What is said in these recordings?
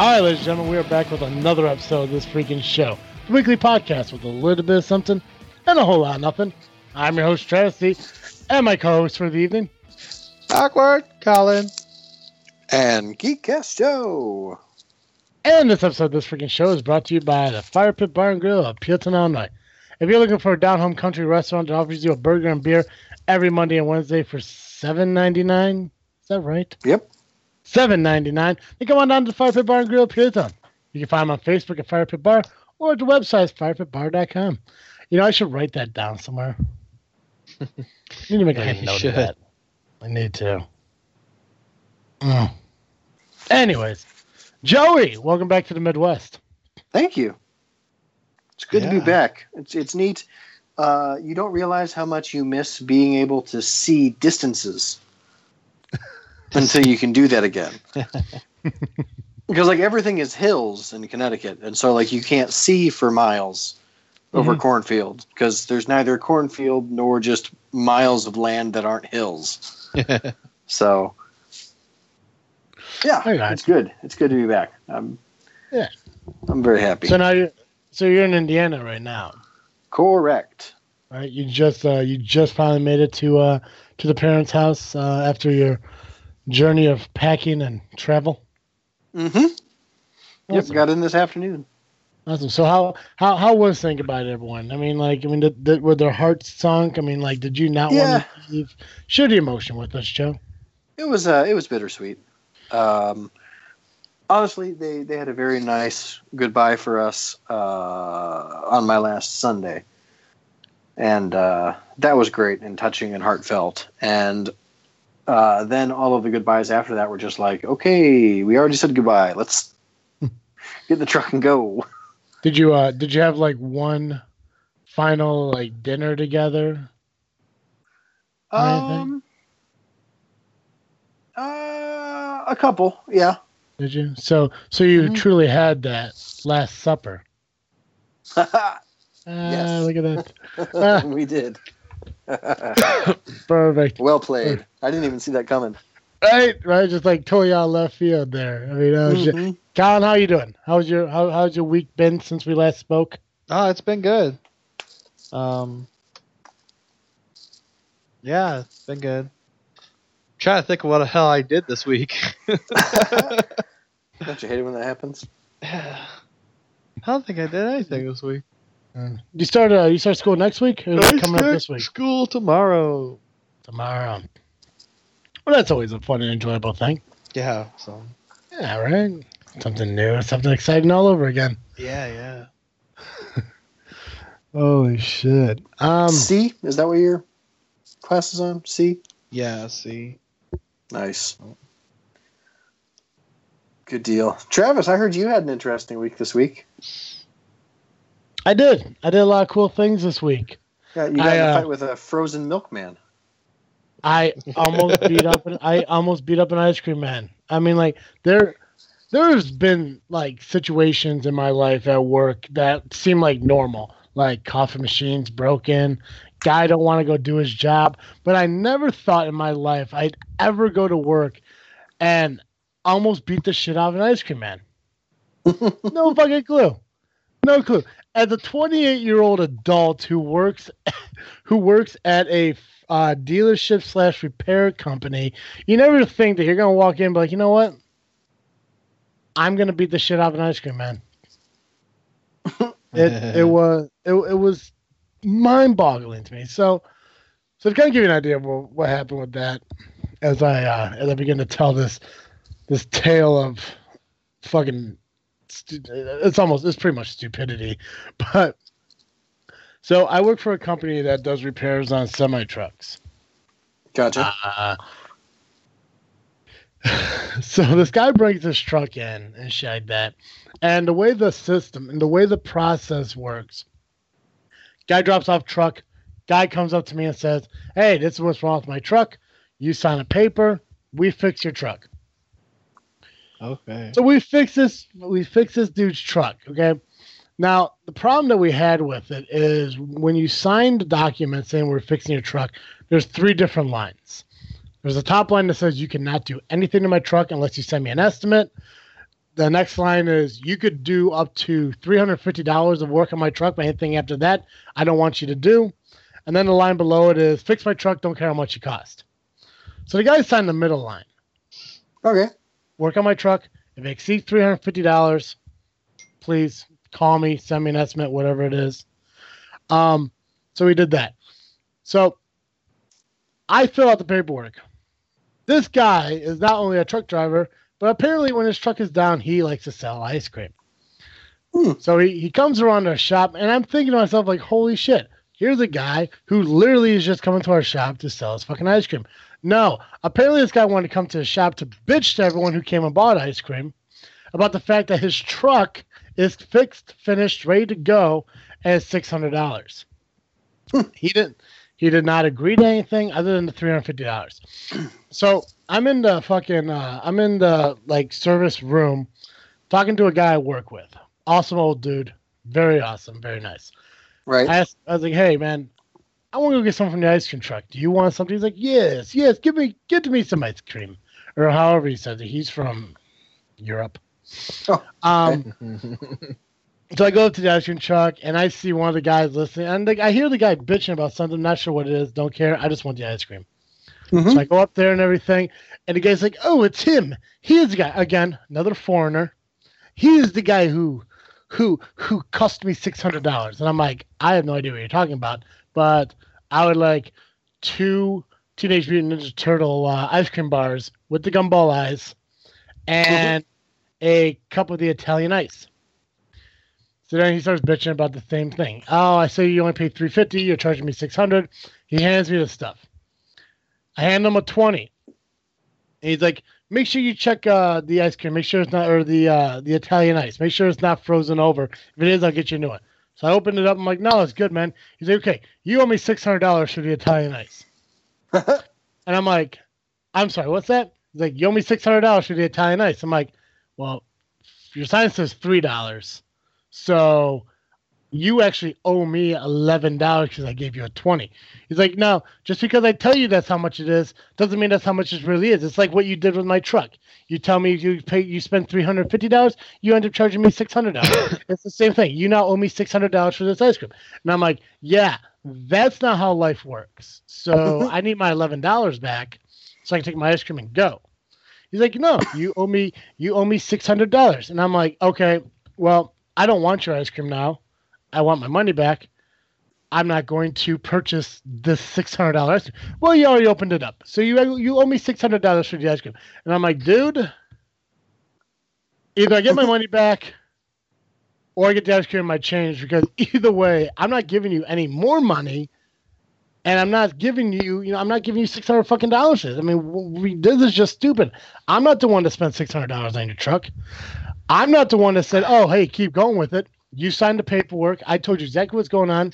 All right, ladies and gentlemen, we are back with another episode of this freaking show. The weekly podcast with a little bit of something and a whole lot of nothing. I'm your host, Travis C, and my co host for the evening. Awkward, Colin. And Geekcast Joe. And this episode of this freaking show is brought to you by the Fire Pit Bar and Grill of Peotone, Illinois. If you're looking for a down home country restaurant that offers you a burger and beer every Monday and Wednesday for seven ninety nine, is that right? Yep. Seven ninety nine. Then come on down to the Fire Pit Bar and Grill Peotone. You can find them on Facebook at Fire Pit Bar or at the website firepitbar.com. You know, I should write that down somewhere. I need to make Yeah, a you note should. of that. I need to. Mm. Anyways, Joey, welcome back to the Midwest. Thank you. It's good to be back. It's it's neat. Uh, you don't realize how much you miss being able to see distances until you can do that again. because like everything is hills in Connecticut, and so like you can't see for miles over Mhm. cornfield because there's neither cornfield nor just miles of land that aren't hills. So yeah, I got it's good. It's good to be back. I'm Yeah. I'm very happy. So now you're, so you're in Indiana right now, Correct. right? You just, uh, you just finally made it to, uh, to the parents' house uh, after your journey of packing and travel. Mm-hmm. Yep, got in this afternoon. Awesome. So how, how, how was saying goodbye to everyone? I mean, like, I mean, did, did, were their hearts sunk? I mean, like, did you not Yeah. want to leave? Share the emotion with us, Joe. It was uh, it was bittersweet. Um, honestly, they they had a very nice goodbye for us uh, on my last Sunday, and uh, that was great and touching and heartfelt. And uh, then all of the goodbyes after that were just like, okay, we already said goodbye. Let's get in the truck and go. Did you, uh, did you have like one final like dinner together? Um, uh, a couple, yeah. Did you? So, so you Mhm. truly had that Last Supper. Ah, Yes. look at that. Ah. we did. Perfect. well played. I didn't even see that coming. Right, right. Just like totally out left field there. I mean, uh, just- Mhm. Colin, how you doing? How's your how, how's your week been since we last spoke? oh, it's been good. Um, yeah, it's been good. trying to think of what the hell I did this week. Don't you hate it when that happens? Yeah. I don't think I did anything this week. You start uh, you start school next week or is it coming up this week? School tomorrow. Tomorrow. Well, that's always a fun and enjoyable thing. Yeah. So. Yeah, right. Something new, something exciting all over again. Yeah, yeah. Holy shit. Um, C is that what your class is on? C. Yeah. See. Nice. Good deal, Travis. I heard you had an interesting week this week. I did. I did a lot of cool things this week. Yeah, you got I, in a uh, fight with a frozen milkman. I almost beat up. An, I almost beat up an ice cream man. I mean, like there, there's been like situations in my life at work that seem like normal, like coffee machines broken, guy don't want to go do his job. But I never thought in my life I'd ever go to work and almost beat the shit out of an ice cream man. no fucking clue. No clue. As a 28 year old adult who works, who works at a uh, dealership slash repair company, you never think that you're gonna walk in and be like, you know what? I'm gonna beat the shit out of an ice cream man. It it was it, it was mind boggling to me. So so to kind of give you an idea of what, what happened with that, as I uh, as I begin to tell this this tale of fucking stu- it's almost it's pretty much stupidity, but so I work for a company that does repairs on semi trucks. Gotcha. Uh, so this guy brings his truck in and shit like that. And the way the system and the way the process works, guy drops off truck, guy comes up to me and says, Hey, this is what's wrong with my truck. You sign a paper, we fix your truck. Okay. So we fix this we fix this dude's truck, okay? Now, the problem that we had with it is when you sign the document saying we're fixing your truck, there's three different lines. There's a top line that says you cannot do anything to my truck unless you send me an estimate. the next line is you could do up to $350 of work on my truck, but anything after that, I don't want you to do. And then the line below it is fix my truck, don't care how much it cost. So the guy signed the middle line. Okay. Work on my truck. If it exceeds $350, please call me, send me an estimate, whatever it is. Um, so we did that. So I fill out the paperwork. This guy is not only a truck driver, but apparently when his truck is down, he likes to sell ice cream. Hmm. So he, he comes around to our shop, and I'm thinking to myself, like, holy shit, here's a guy who literally is just coming to our shop to sell his fucking ice cream. No, apparently this guy wanted to come to the shop to bitch to everyone who came and bought ice cream about the fact that his truck is fixed, finished, ready to go, at six hundred dollars. he didn't. He did not agree to anything other than the three hundred fifty dollars. So I'm in the fucking. Uh, I'm in the like service room, talking to a guy I work with. Awesome old dude. Very awesome. Very nice. Right. I asked. I was like, "Hey, man, I want to go get something from the ice cream truck. Do you want something?" He's like, "Yes, yes. Give me, get to me some ice cream, or however he says it. He's from Europe." Oh, um, so I go up to the ice cream truck and I see one of the guys listening, and the, I hear the guy bitching about something. I'm not sure what it is. Don't care. I just want the ice cream. Mhm. So I go up there and everything, and the guy's like, "Oh, it's him. He is the guy again. Another foreigner. He is the guy who, who, who cost me six hundred dollars." And I'm like, "I have no idea what you're talking about, but I would like two Teenage Mutant Ninja Turtle uh, ice cream bars with the gumball eyes, and a cup of the Italian ice." So then he starts bitching about the same thing. Oh, I say you only pay three fifty. You're charging me six hundred. He hands me the stuff. I hand him a twenty. And he's like, "Make sure you check uh, the ice cream. Make sure it's not or the uh, the Italian ice. Make sure it's not frozen over. If it is, I'll get you a new one." So I opened it up. I'm like, "No, it's good, man." He's like, "Okay, you owe me six hundred dollars for the Italian ice." and I'm like, "I'm sorry, what's that?" He's like, "You owe me six hundred dollars for the Italian ice." I'm like, "Well, your sign says three dollars." So you actually owe me eleven dollars because I gave you a twenty. He's like, no, just because I tell you that's how much it is doesn't mean that's how much it really is. It's like what you did with my truck. You tell me you pay, you spend three hundred fifty dollars, you end up charging me six hundred dollars. it's the same thing. You now owe me six hundred dollars for this ice cream, and I'm like, yeah, that's not how life works. So I need my eleven dollars back so I can take my ice cream and go. He's like, no, you owe me you owe me six hundred dollars, and I'm like, okay, well. I don't want your ice cream now. I want my money back. I'm not going to purchase this six hundred dollars. Well, you already opened it up, so you you owe me six hundred dollars for the ice cream. And I'm like, dude, either I get my money back, or I get the ice cream and my change. Because either way, I'm not giving you any more money, and I'm not giving you, you know, I'm not giving you six hundred fucking dollars. I mean, we, this is just stupid. I'm not the one to spend six hundred dollars on your truck. I'm not the one that said, "Oh, hey, keep going with it." You signed the paperwork. I told you exactly what's going on.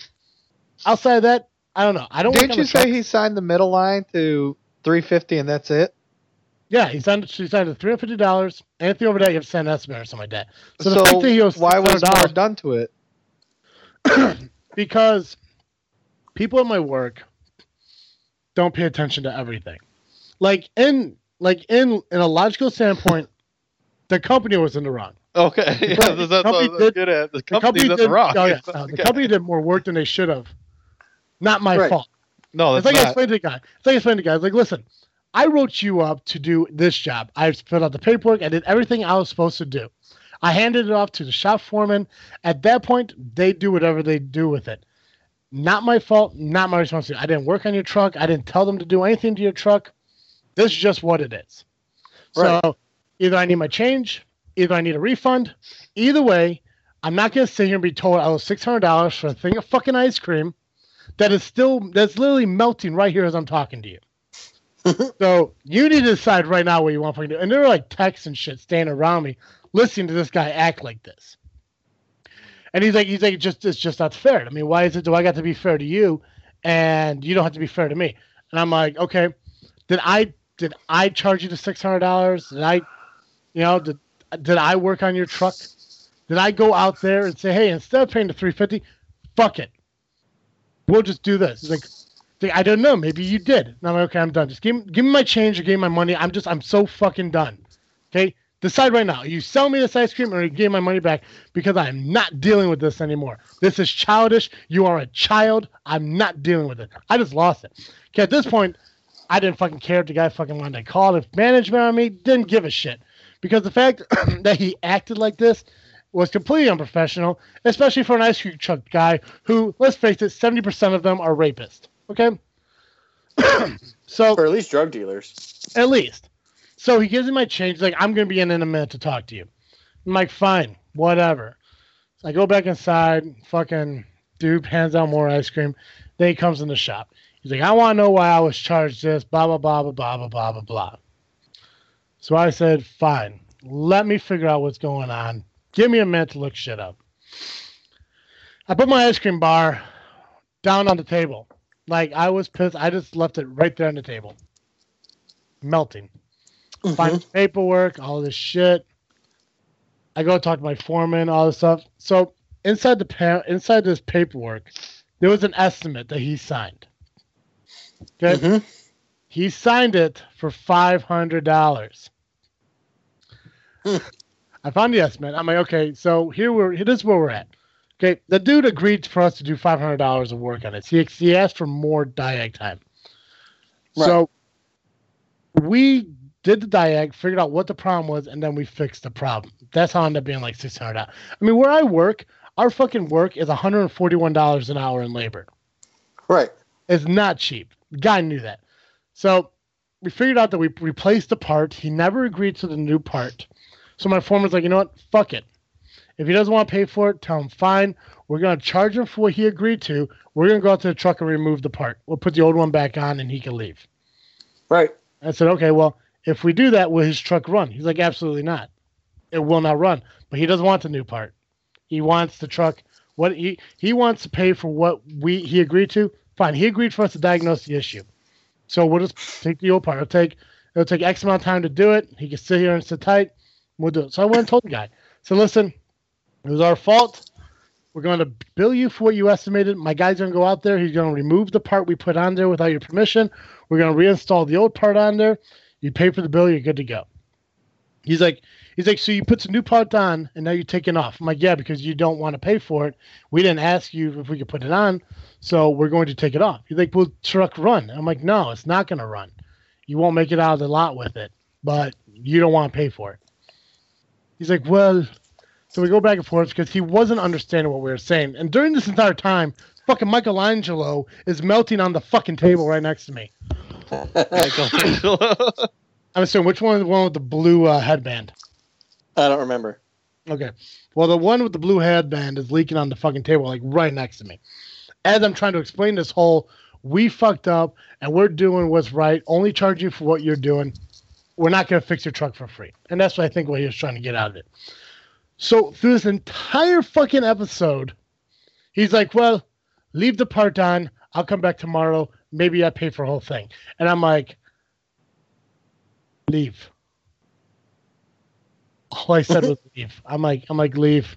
Outside of that, I don't know. I don't. Didn't you say truck. he signed the middle line to 350 and that's it? Yeah, he signed. He signed the three hundred fifty dollars. Anything over that, you have to send an estimate or something like that. So, So, the fact that he owes why was more $600 done to it? because people at my work don't pay attention to everything. Like in like in in a logical standpoint, the company was in the wrong. Okay, yeah, that's, that's what did- good at. The The company's company at did, the wrong. oh, yeah, no, the Okay. company did more work than they should have. Not my Right. fault. No, It's that's like I explained to the guy. It's like I explained to the guy. I like, listen, I wrote you up to do this job. I filled out the paperwork. I did everything I was supposed to do. I handed it off to the shop foreman. At that point, they do whatever they do with it. Not my fault. Not my responsibility. I didn't work on your truck. I didn't tell them to do anything to your truck. This is just what it is. Right. So either I need my change, either I need a refund. Either way, I'm not going to sit here and be told I owe six hundred dollars for a thing of fucking ice cream that is still that's literally melting right here as I'm talking to you. so you need to decide right now what you want fucking do. And there are like texts and shit standing around me listening to this guy act like this. And he's like, he's like, just it's just not fair. I mean, why is it? Do I got to be fair to you, and you don't have to be fair to me? And I'm like, okay, did I did I charge you the six hundred dollars? Did I, you know, did did I work on your truck? Did I go out there and say, hey, instead of paying the three fifty, fuck it, we'll just do this? He's like, I don't know, maybe you did. And I'm like, okay, I'm done. Just give me, give me my change or give me my money. I'm just I'm so fucking done. Okay, Decide right now. You sell me this ice cream or you give my money back because I am not dealing with this anymore. This is childish. You are a child. I'm not dealing with it. I just lost it. Okay, at this point, I didn't fucking care if the guy fucking wanted to call the management on me. Didn't give a shit. Because the fact that he acted like this was completely unprofessional, especially for an ice cream truck guy who, let's face it, 70% of them are rapists. Okay? so, Or at least drug dealers. at least. So he gives me my change. Like, I'm going to be in in a minute to talk to you. I'm like, fine, whatever. So I go back inside. Fucking dude hands out more ice cream. Then he comes in the shop. He's like, I want to know why I was charged this, blah, blah, blah, blah, blah, blah, blah, blah, blah. So I said, fine, let me figure out what's going on. Give me a minute to look shit up. I put my ice cream bar down on the table. Like, I was pissed. I just left it right there on the table, melting. Find Mhm. paperwork, all this shit. I go talk to my foreman, all this stuff. So inside the pa- inside this paperwork, there was an estimate that he signed. Okay, Mhm. he signed it for five hundred dollars. I found the estimate. I'm like, okay, so here we're here this is where we're at. Okay, the dude agreed for us to do five hundred dollars of work on it. He he asked for more diag time. So we did the diag, figured out what the problem was, and then we fixed the problem. That's how it ended up being like six hundred dollars. I mean, where I work, our fucking work is one hundred and forty-one dollars an hour in labor. Right. It's not cheap. The guy knew that. So we figured out that we replaced the part. He never agreed to the new part. So my foreman's like, you know what? Fuck it. If he doesn't want to pay for it, tell him fine. We're gonna charge him for what he agreed to. We're gonna go out to the truck and remove the part. We'll put the old one back on and he can leave. Right. I said, okay, well, if we do that, will his truck run? He's like, absolutely not. It will not run. But he doesn't want the new part. He wants the truck. What he he wants to pay for what we he agreed to. Fine. He agreed for us to diagnose the issue. So we'll just take the old part. It'll take it'll take X amount of time to do it. He can sit here and sit tight. We'll do it. So I went and told the guy. So listen, it was our fault. We're going to bill you for what you estimated. My guy's going to go out there. He's going to remove the part we put on there without your permission. We're going to reinstall the old part on there. You pay for the bill. You're good to go. He's like, he's like, so you put some new part on and now you're taking off. I'm like, yeah, because you don't want to pay for it. We didn't ask you if we could put it on, so we're going to take it off. He's like, will truck run. I'm like, no, it's not going to run. You won't make it out of the lot with it, but you don't want to pay for it. He's like, well, so we go back and forth because he wasn't understanding what we were saying. And during this entire time, fucking Michelangelo is melting on the fucking table right next to me. Michelangelo. I'm assuming which one is the one with the blue uh, headband? I don't remember. Okay. Well, the one with the blue headband is leaking on the fucking table, like right next to me. As I'm trying to explain this whole, we fucked up and we're doing what's right, only charge you for what you're doing. We're not going to fix your truck for free. And that's what I think what he was trying to get out of it. So through this entire fucking episode, he's like, well, leave the part on. I'll come back tomorrow. Maybe I pay for the whole thing. And I'm like, leave. All I said was leave. I'm like, I'm like, leave.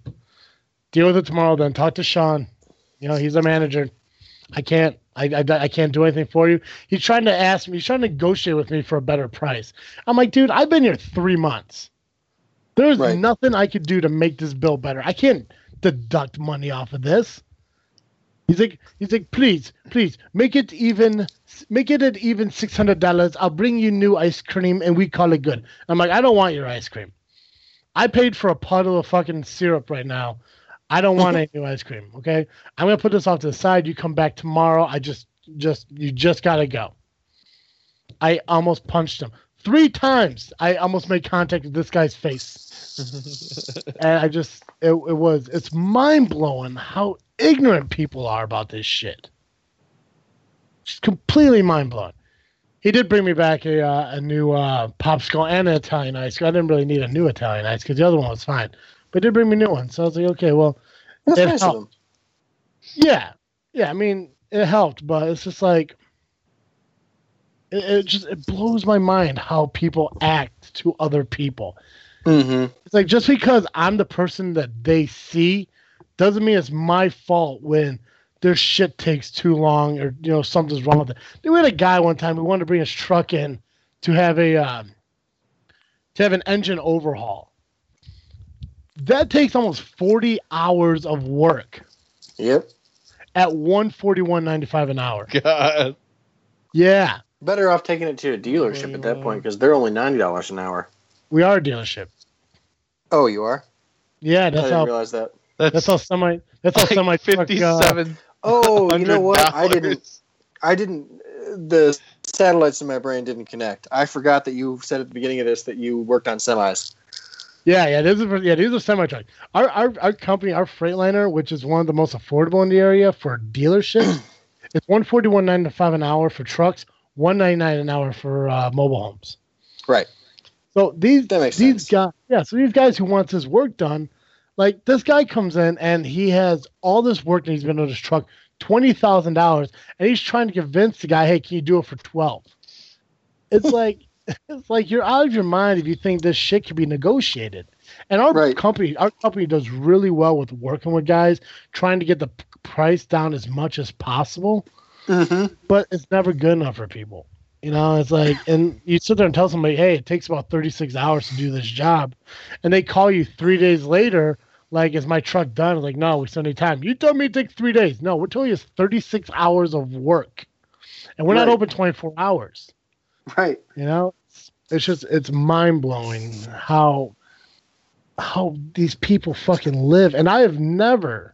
Deal with it tomorrow. Then talk to Sean. You know, he's a manager. I can't. I, I, I can't do anything for you. He's trying to ask me. He's trying to negotiate with me for a better price. I'm like, dude, I've been here three months. There's Right. nothing I could do to make this bill better. I can't deduct money off of this. He's like, he's like, please, please make it even, make it at even six hundred dollars. I'll bring you new ice cream and we call it good. I'm like, I don't want your ice cream. I paid for a puddle of fucking syrup right now. I don't want any new ice cream. Okay, I'm gonna put this off to the side. You come back tomorrow. I just, just, you just gotta go. I almost punched him three times. I almost made contact with this guy's face and I just it, it was it's mind blowing how ignorant people are about this shit. Just completely mind blowing. He did bring me back a uh, a new uh, popsicle and an Italian ice. cream. I didn't really need a new Italian ice because the other one was fine, but did bring me new one. So I was like, okay, well, That's It nice helped. yeah, yeah. I mean, it helped, but it's just like it, it just it blows my mind how people act to other people. Mm-hmm. It's like just because I'm the person that they see doesn't mean it's my fault when their shit takes too long or you know something's wrong with it. We had a guy one time who wanted to bring his truck in to have a um, to have an engine overhaul. That takes almost 40 hours of work Yep. at 141.95 an hour. God. Yeah, Better off taking it to a dealership at that point because they're only ninety dollars an hour. we are a dealership. Oh, you are? Yeah, I that's didn't how realize that. That's, that's how semi that's how semi like truck, uh, fifty-seven. Oh, you know what? I didn't. I didn't. The satellites in my brain didn't connect. I forgot that you said at the beginning of this that you worked on semis. Yeah, yeah, this is yeah, these are semi truck. Our, our our company, our Freightliner, which is one of the most affordable in the area for dealerships, it's one forty one ninety five an hour for trucks, one ninety nine an hour for uh, mobile homes. Right. So these That these sense. guys, yeah, so these guys who wants his work done, like this guy comes in and he has all this work and he's been on his truck twenty thousand dollars, and he's trying to convince the guy, hey, can you do it for twelve? It's like it's like you're out of your mind if you think this shit can be negotiated. And our Right. company, our company does really well with working with guys, trying to get the p- price down as much as possible Mm-hmm. but it's never good enough for people. You know, it's like, and you sit there and tell somebody, hey, it takes about 36 hours to do this job. And they call you three days later, like, is my truck done? It's like, no, we still need time. You told me it takes three days. No, we're telling you it's 36 hours of work. And we're not open 24 hours. Right. You know, it's, just, it's mind blowing how, how these people fucking live. And I have never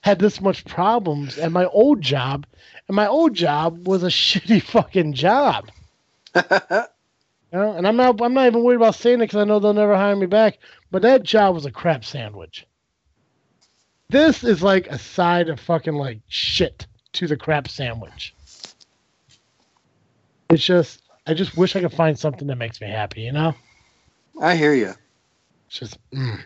had this much problems at my old job and my old job was a shitty fucking job. You know? And I'm not I'm not even worried about saying it because I know they'll never hire me back. But that job was a crap sandwich. This is like a side of fucking like shit to the crap sandwich. It's just I just wish I could find something that makes me happy, you know? I hear you. It's just mm.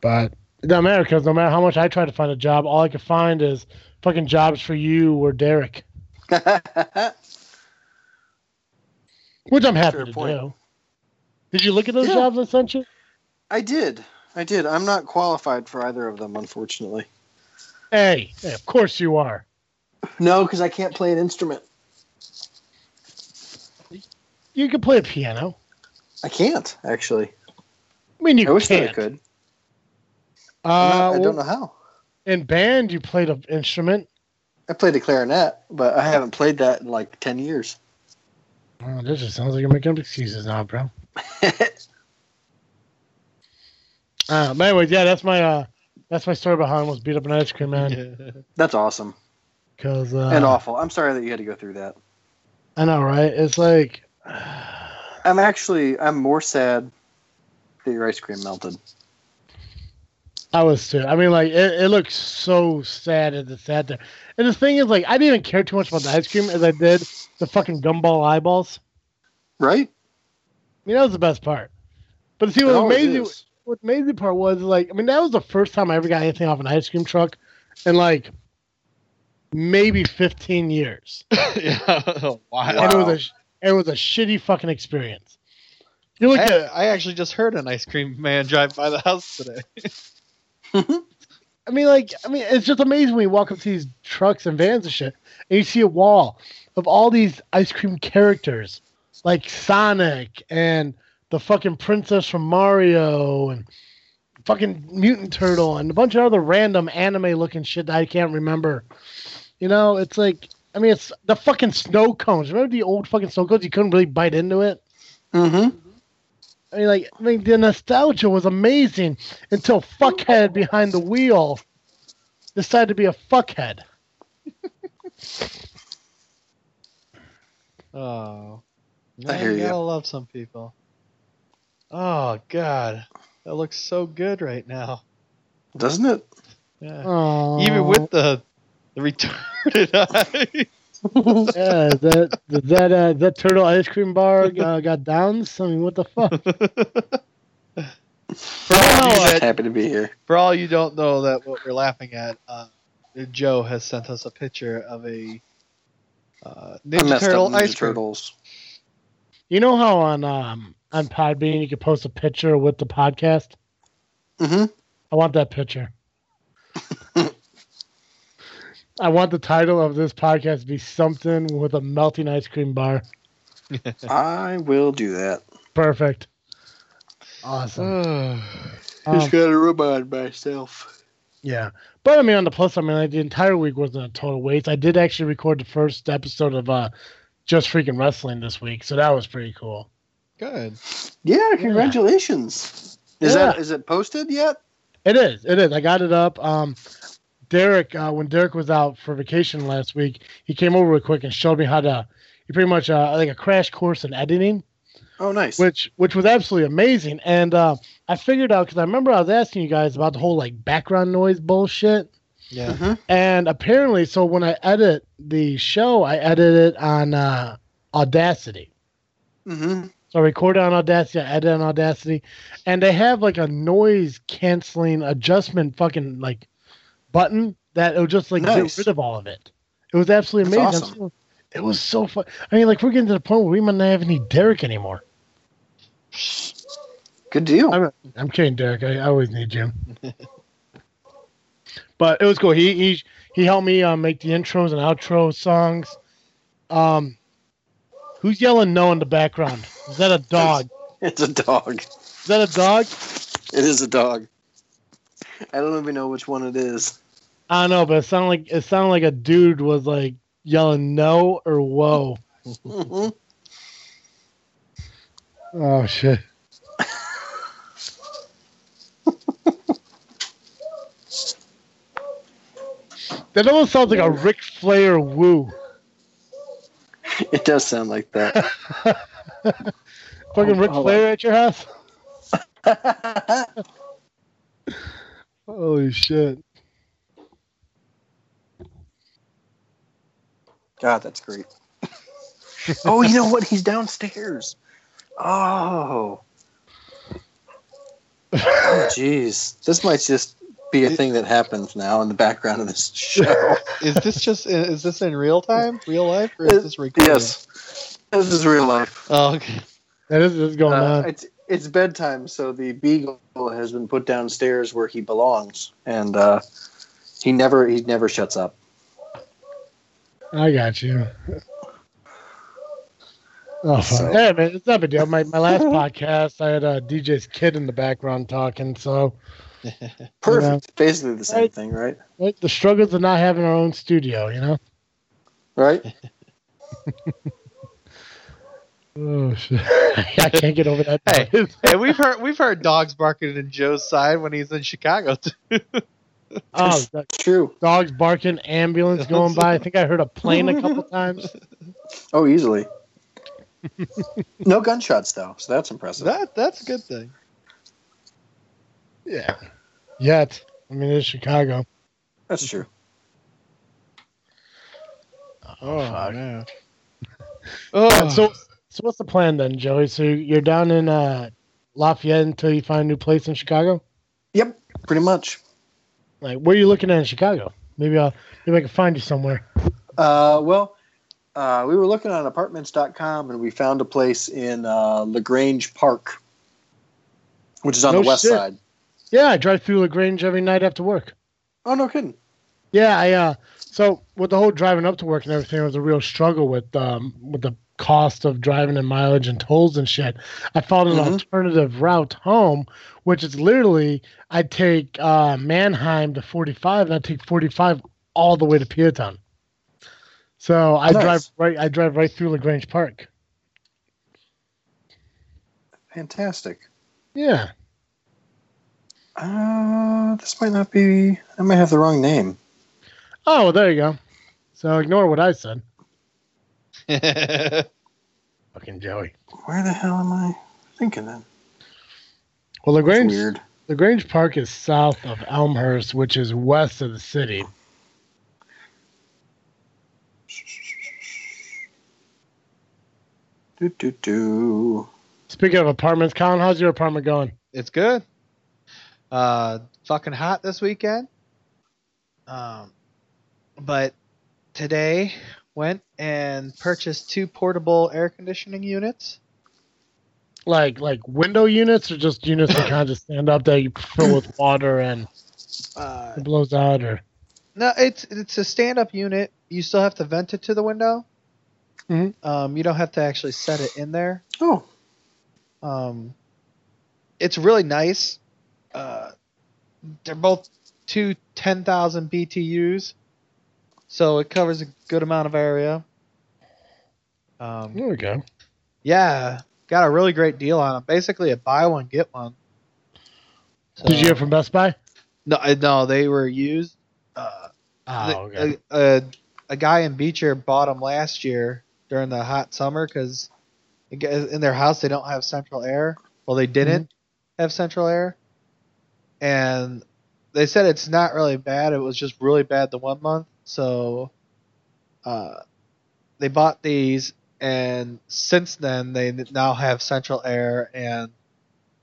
But it doesn't matter because no matter how much I try to find a job, all I can find is fucking jobs for you or Derek. Which I'm happy Fair to point. do. Did you look at those Yeah. jobs I sent you? I did. I did. I'm not qualified for either of them, unfortunately. Hey, hey, of course you are. No, because I can't play an instrument. You can play a piano. I can't actually. I mean, you I wish can't. that I could. Uh, I'm not- I well, don't know how. in band, you played an instrument. I played the clarinet, but I haven't played that in like ten years. Oh, this just sounds like you're making up excuses now, bro. Uh, but anyways, yeah, that's my uh, that's my story about how I almost beat up an ice cream man. That's awesome Because uh, and awful. I'm sorry that you had to go through that. I know, right? It's like, I'm actually I'm more sad that your ice cream melted. I was too. I mean, like it, it looks so sad as it sat there. And the thing is, like, I didn't even care too much about the ice cream as I did the fucking gumball eyeballs. Right? I mean, that was the best part. But see, what always amazing, what amazing part was like, I mean, that was the first time I ever got anything off an ice cream truck in like maybe 15 years. yeah. wow. And it was a sh- it was a shitty fucking experience. You look I, at I actually just heard an ice cream man drive by the house today. I mean, like, I mean, it's just amazing when you walk up to these trucks and vans and shit, and you see a wall of all these ice cream characters, like Sonic and the fucking princess from Mario and fucking Mutant Turtle and a bunch of other random anime-looking shit that I can't remember. You know, it's like, I mean, it's the fucking snow cones. Remember the old fucking snow cones? You couldn't really bite into it. Mm-hmm. I mean, like, I mean, the nostalgia was amazing until fuckhead behind the wheel decided to be a fuckhead. Oh. I hear you ya. gotta love some people. Oh god. That looks so good right now. Doesn't it? Yeah. Oh, Even with the the retarded eye. yeah, that that uh, that turtle ice cream bar uh, got downs. I mean, what the fuck? For all, you that, Happy to be here. for all you don't know that what we're laughing at, uh, Joe has sent us a picture of a uh, Ninja Turtle Ninja ice cream. Turtles. You know how on um on Podbean you can post a picture with the podcast. Mm-hmm. I want that picture. I want the title of this podcast to be something with a melting ice cream bar. I will do that. Perfect. Awesome. Um, Just got to remind myself. yeah, but I mean, on the plus, I mean, like, the entire week wasn't a total waste. I did actually record the first episode of uh, Just Freaking Wrestling this week, so that was pretty cool. Good. Yeah, congratulations. Is Yeah. that is it posted yet? It is. It is. I got it up. Um, Derek, uh, when Derek was out for vacation last week, he came over real quick and showed me how to. He pretty much uh, like a crash course in editing, Oh, nice. which which was absolutely amazing. And uh, I figured out because I remember I was asking you guys about the whole like background noise bullshit. Yeah. Mhm. And apparently, so when I edit the show, I edit it on uh, Audacity. Mhm. So I record it on Audacity, I edit on Audacity, and they have like a noise canceling adjustment fucking like button that it'll just like Nice. get rid of all of it. It was absolutely amazing. awesome. It was so fun. I mean, like we're getting to the point where we might not have any Derek anymore. Good deal. I'm, I'm kidding, Derek. I, I always need Jim. but it was cool. He he he helped me uh, make the intros and outro songs. Um, who's yelling no in the background? Is that a dog? It's a dog. Is that a dog? It is a dog. I don't even know which one it is. I don't know, but it sounded like it sounded like a dude was like yelling no or whoa. Mhm. Oh shit. that almost sounds like a Ric Flair woo. It does sound like that. Fucking Ric Hold Flair at your house? Holy shit. God, that's great. oh, you know what? He's downstairs. Oh. Oh, jeez. This might just be a thing that happens now in the background of this show. Is this just is this in real time, real life, or is this recorded? yes. This is real life. Oh, okay. That is, is going Uh, on. it's it's bedtime, so the beagle has been put downstairs where he belongs, and uh, he never he never shuts up. I got you. Oh. So- yeah, man, it's not a deal. My, my last podcast, I had uh, DJ's kid in the background talking. So, Perfect. Basically the same Right. thing, right? like, the struggles of not having our own studio, you know? Right. Oh, shit. I can't get over that. Hey. Hey, we've heard we've heard dogs barking in Joe's side when he's in Chicago too. Oh, that True. dogs barking, ambulance going by. I think I heard a plane a couple times. Oh, easily. no gunshots though, so that's impressive. That that's a good thing. Yeah. Yet. I mean, it's Chicago. That's true. Oh, fuck. man. Oh, so, so what's the plan then, Joey? So you're down in uh, Lafayette until you find a new place in Chicago? Yep, pretty much. Like, where are you looking at in Chicago? Maybe I'll maybe I can find you somewhere. Uh, well, uh, we were looking on apartments.com and we found a place in uh, La Grange Park, which is on No the west shit. side. Yeah, I drive through La Grange every night after work. Oh, no kidding. Yeah, I uh so with the whole driving up to work and everything it was a real struggle with um with the cost of driving and mileage and tolls and shit. I found an Mhm. alternative route home, which is literally I take uh Mannheim to 45 and I take 45 all the way to Peotone. So I Nice. drive right I drive right through La Grange Park. Fantastic. Yeah. Uh, this might not be. I might have the wrong name. Oh, well, there you go. So ignore what I said. Fucking Joey. Where the hell am I thinking then? Well, That's La Grange weird. La Grange Park is south of Elmhurst, which is west of the city. Do do do. Speaking of apartments, Colin, how's your apartment going? it's good. Uh, fucking hot this weekend. Um, but today went and purchased two portable air conditioning units. Like like window units or just units that kind of stand up that you fill with water and Uh, it blows out or no, it's it's a stand-up unit. You still have to vent it to the window. Mhm. Um, you don't have to actually set it in there. Oh, Um, it's really nice. Uh, they're both two 10,000 BTUs, so it covers a good amount of area. Um, There we go. yeah, got a really great deal on them. Basically, a buy one get one. So- Did you get from Best Buy? No, no, they were used. Uh, Oh, the- okay. a, a, a guy in Beecher bought them last year during the hot summer because in their house they don't have central air. Well, they didn't have central air, and they said it's not really bad. It was just really bad the one month. So, uh, they bought these, and since then they now have central air, and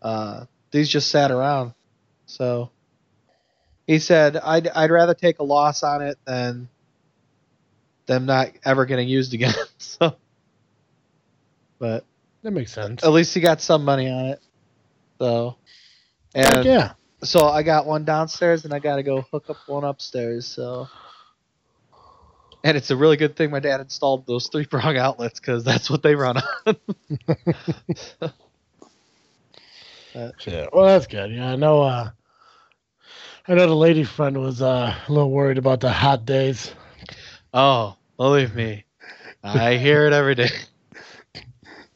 uh, these just sat around. So he said, "I'd I'd rather take a loss on it than them not ever getting used again." so, but that makes sense. at least he got some money on it. So, Heck and yeah. so I got one downstairs, and I got to go hook up one upstairs. So, and it's a really good thing my dad installed those three prong outlets because that's what they run on. Yeah. Well, that's good. Yeah, I know. Uh, I know the lady friend was uh, a little worried about the hot days. oh, believe me, I hear it every day.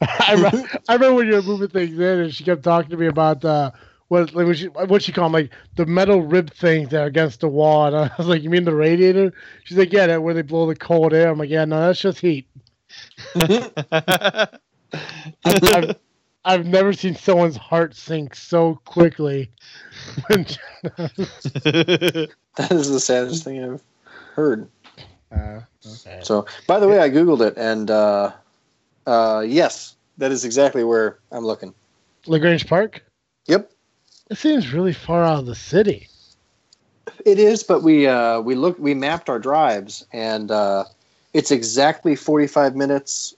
I, re- I remember when you were moving things in, and she kept talking to me about uh, what like, what she what she called 'em, like the metal rib things that are against the wall. And I was like, "You mean the radiator?" She's like, "Yeah, that where they blow the cold air." I'm like, "Yeah, no, that's just heat." I've, I've, I've never seen someone's heart sink so quickly. When, That is the saddest thing I've heard. Uh, So, by the way, I googled it, and uh, uh, yes, that is exactly where I'm looking. La Grange Park. Yep, It seems really far out of the city. it is. But we uh, we looked, we mapped our drives, and uh, it's exactly 45 minutes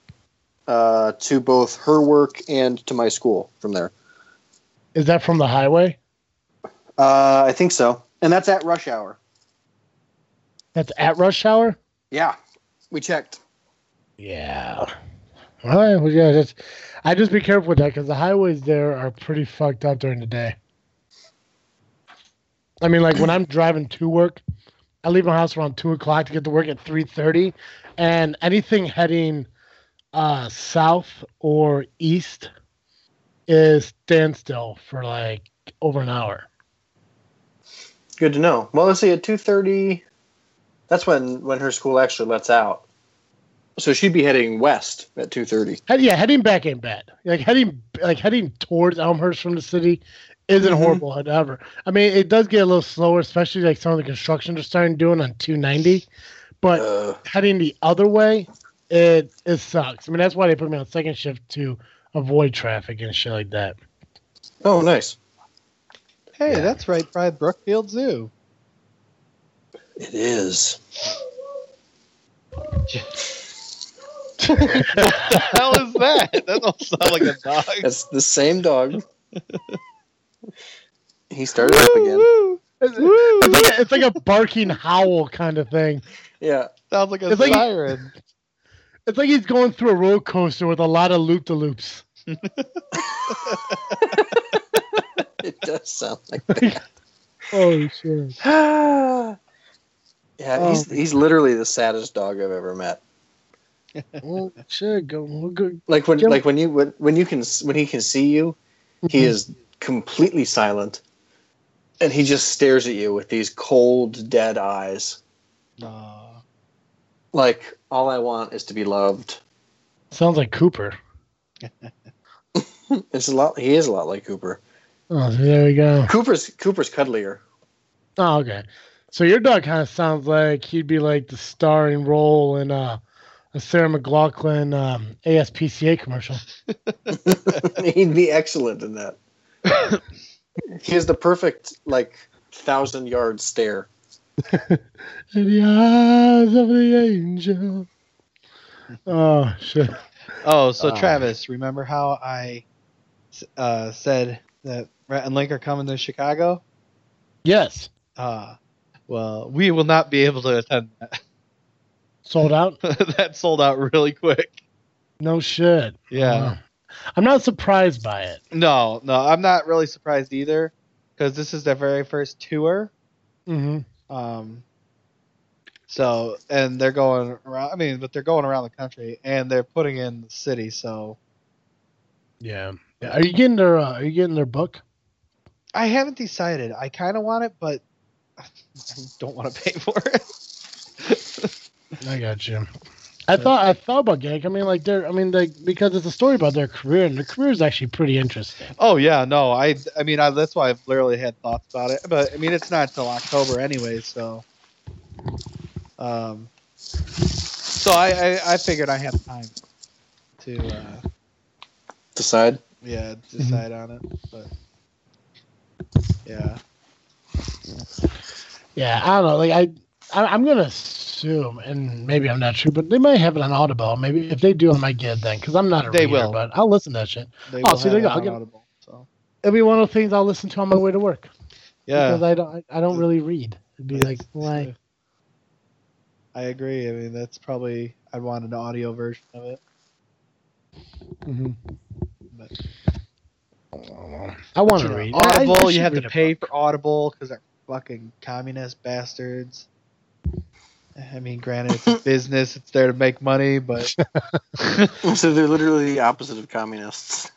uh, to both her work and to my school from there. Is that from the highway? Uh, I think so, and that's at rush hour. That's at rush hour. Yeah, we checked. Yeah. All right. Well, yeah. That's. I just be careful with that because the highways there are pretty fucked up during the day. I mean, like when I'm driving to work, I leave my house around two o'clock to get to work at three thirty, and anything heading uh, south or east is standstill for like over an hour. Good to know. Well, let's see. At 2:30, that's when when her school actually lets out. So she'd be heading west at 2:30. Head, yeah, heading back ain't bad. Like heading like heading towards Elmhurst from the city isn't Mhm. horrible ever. I mean, it does get a little slower, especially like some of the construction they're starting doing on 290. But Uh, heading the other way, it it sucks. I mean, that's why they put me on second shift to avoid traffic and shit like that. oh, nice. hey, Yeah. that's right by Brookfield Zoo. It is. what the hell is that? That don't sound like a dog. That's the same dog. he started up again. Woo, It's, woo, woo. it's like a, it's like a barking howl kind of thing. Yeah. Sounds like a It's like- siren. It's like he's going through a roller coaster with a lot of loop de loops. It does sound like that. Oh shit! yeah, he's Oh. he's literally the saddest dog I've ever met. Well, shit, go, we'll go. Like when Jim- like when you when, when you can when he can see you, he mm-hmm. is completely silent, and he just stares at you with these cold, dead eyes. Aw. Like all I want is to be loved. Sounds like Cooper. It's a lot. He is a lot like Cooper. Oh, there we go. Cooper's Cooper's cuddlier. Oh, okay. So your dog kind of sounds like he'd be like the starring role in uh, a Sarah McLachlan um, ASPCA commercial. He'd be excellent in that. he has the perfect like thousand yard stare. In the eyes of the angel. Oh shit! Oh, so Ah. Travis, remember how I uh, said that Rhett and Link are coming to Chicago? Yes, Uh, well, we will not be able to attend that. sold out. that sold out really quick. No shit. Yeah. Wow. I'm not surprised by it. No, no, I'm not really surprised either, because this is their very first tour. hmm Um, so and they're going around. I mean, but they're going around the country and they're putting in the city. So Yeah. yeah. Are you getting their uh, Are you getting their book? I haven't decided. I kind of want it, but I don't want to pay for it. I got you. I thought I thought about Gank. I mean, like they're. I mean, like because it's a story about their career, and their career is actually pretty interesting. oh yeah, no, I I mean, I, that's why I've literally had thoughts about it. But I mean, it's not till October anyway, so. Um. So I I, I figured I have time to uh, Decide. yeah decide on it, but yeah. Yeah, I don't know. Like I, I I'm gonna assume, and maybe I'm not true, but they might have it on Audible. Maybe if they do, I might get it then, because I'm not a They reader, will. but I'll listen to that shit. They Oh, see, there you go. I'll get- Audible, so. It'll be one of the things I'll listen to on my way to work Yeah, because I don't I don't really read. It'd be like why? I agree. I mean, that's probably I'd want an audio version of it. Mm-hmm. But I want to read. I- I- I Audible, you have to pay book. for Audible because they're fucking communist bastards. I mean, granted, it's a business; it's there to make money, but So they're literally the opposite of communists.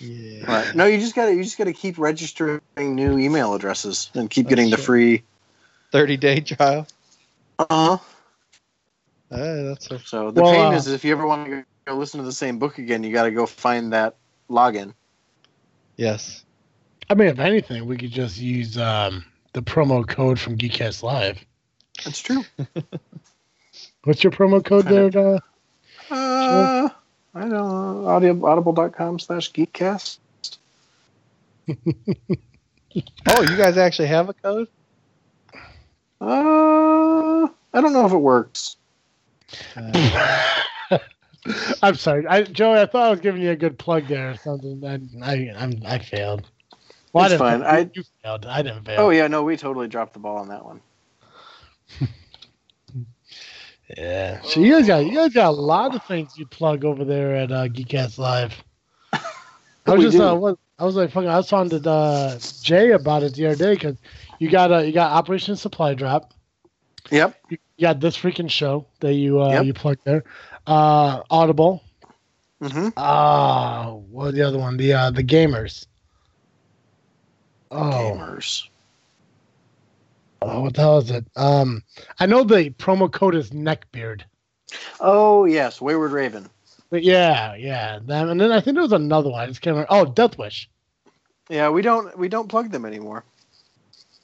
yeah, Right. No, you just gotta you just gotta keep registering new email addresses and keep Oh, getting the free. thirty-day trial. Uh huh. Uh, that's a, So the Well, pain uh, is if you ever want to go listen to the same book again, you got to go find that login. yes. I mean, if anything, we could just use um, the promo code from Geekcast Live. That's true. What's your promo code there? Uh, Uh, I don't know. Audio, audible.com slash geekcast. Oh, you guys actually have a code? Uh, I don't know if it works. Uh, I'm sorry, I, Joey. I thought I was giving you a good plug there or something. I I I'm, I failed. I It's didn't fine. I- You, you failed. I didn't fail. Oh, yeah, no, we totally dropped the ball on that one. yeah. So you guys got you guys got a lot of things you plug over there at uh, Geekcast Live. I was just uh, what, I was like fucking. I was talking to uh, Jay about it the other day because you got uh, you got Operation Supply Drop. Yep. You got this freaking show that you uh, Yep. you plugged there. Uh, Audible. Mm-hmm. Ah, what was the other one? The uh, the gamers. Oh, Gamers. oh, what the hell is it? Um, I know the promo code is neckbeard. Oh, yes, Wayward Raven. But yeah, yeah. Them, and then I think there was another one. I just can't remember. Oh, Death Wish. Yeah, we don't we don't plug them anymore.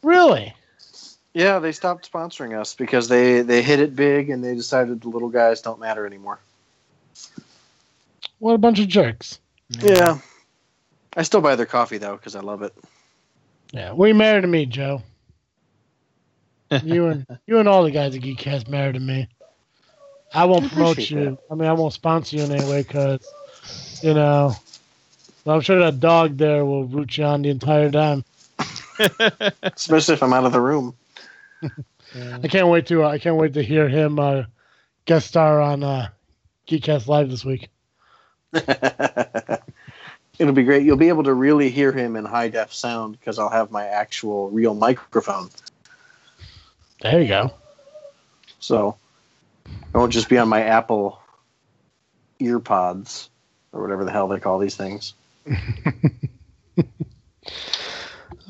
Really? Yeah, they stopped sponsoring us because they they hit it big and they decided the little guys don't matter anymore. What a bunch of jerks. Yeah. I still buy their coffee though because I love it. Yeah. Well, you married to me, Joe. You and you and all the guys at Geekcast married to me. I won't I promote appreciate you. I mean, I won't sponsor you in any way because, you know, I'm sure that dog there will root you on the entire time. Especially if I'm out of the room. Yeah. I can't wait to uh, I can't wait to hear him uh, guest star on uh, Geekcast Live this week. It'll be great. You'll be able to really hear him in high def sound because I'll have my actual real microphone. There you go. So I won't just be on my Apple ear pods or whatever the hell they call these things.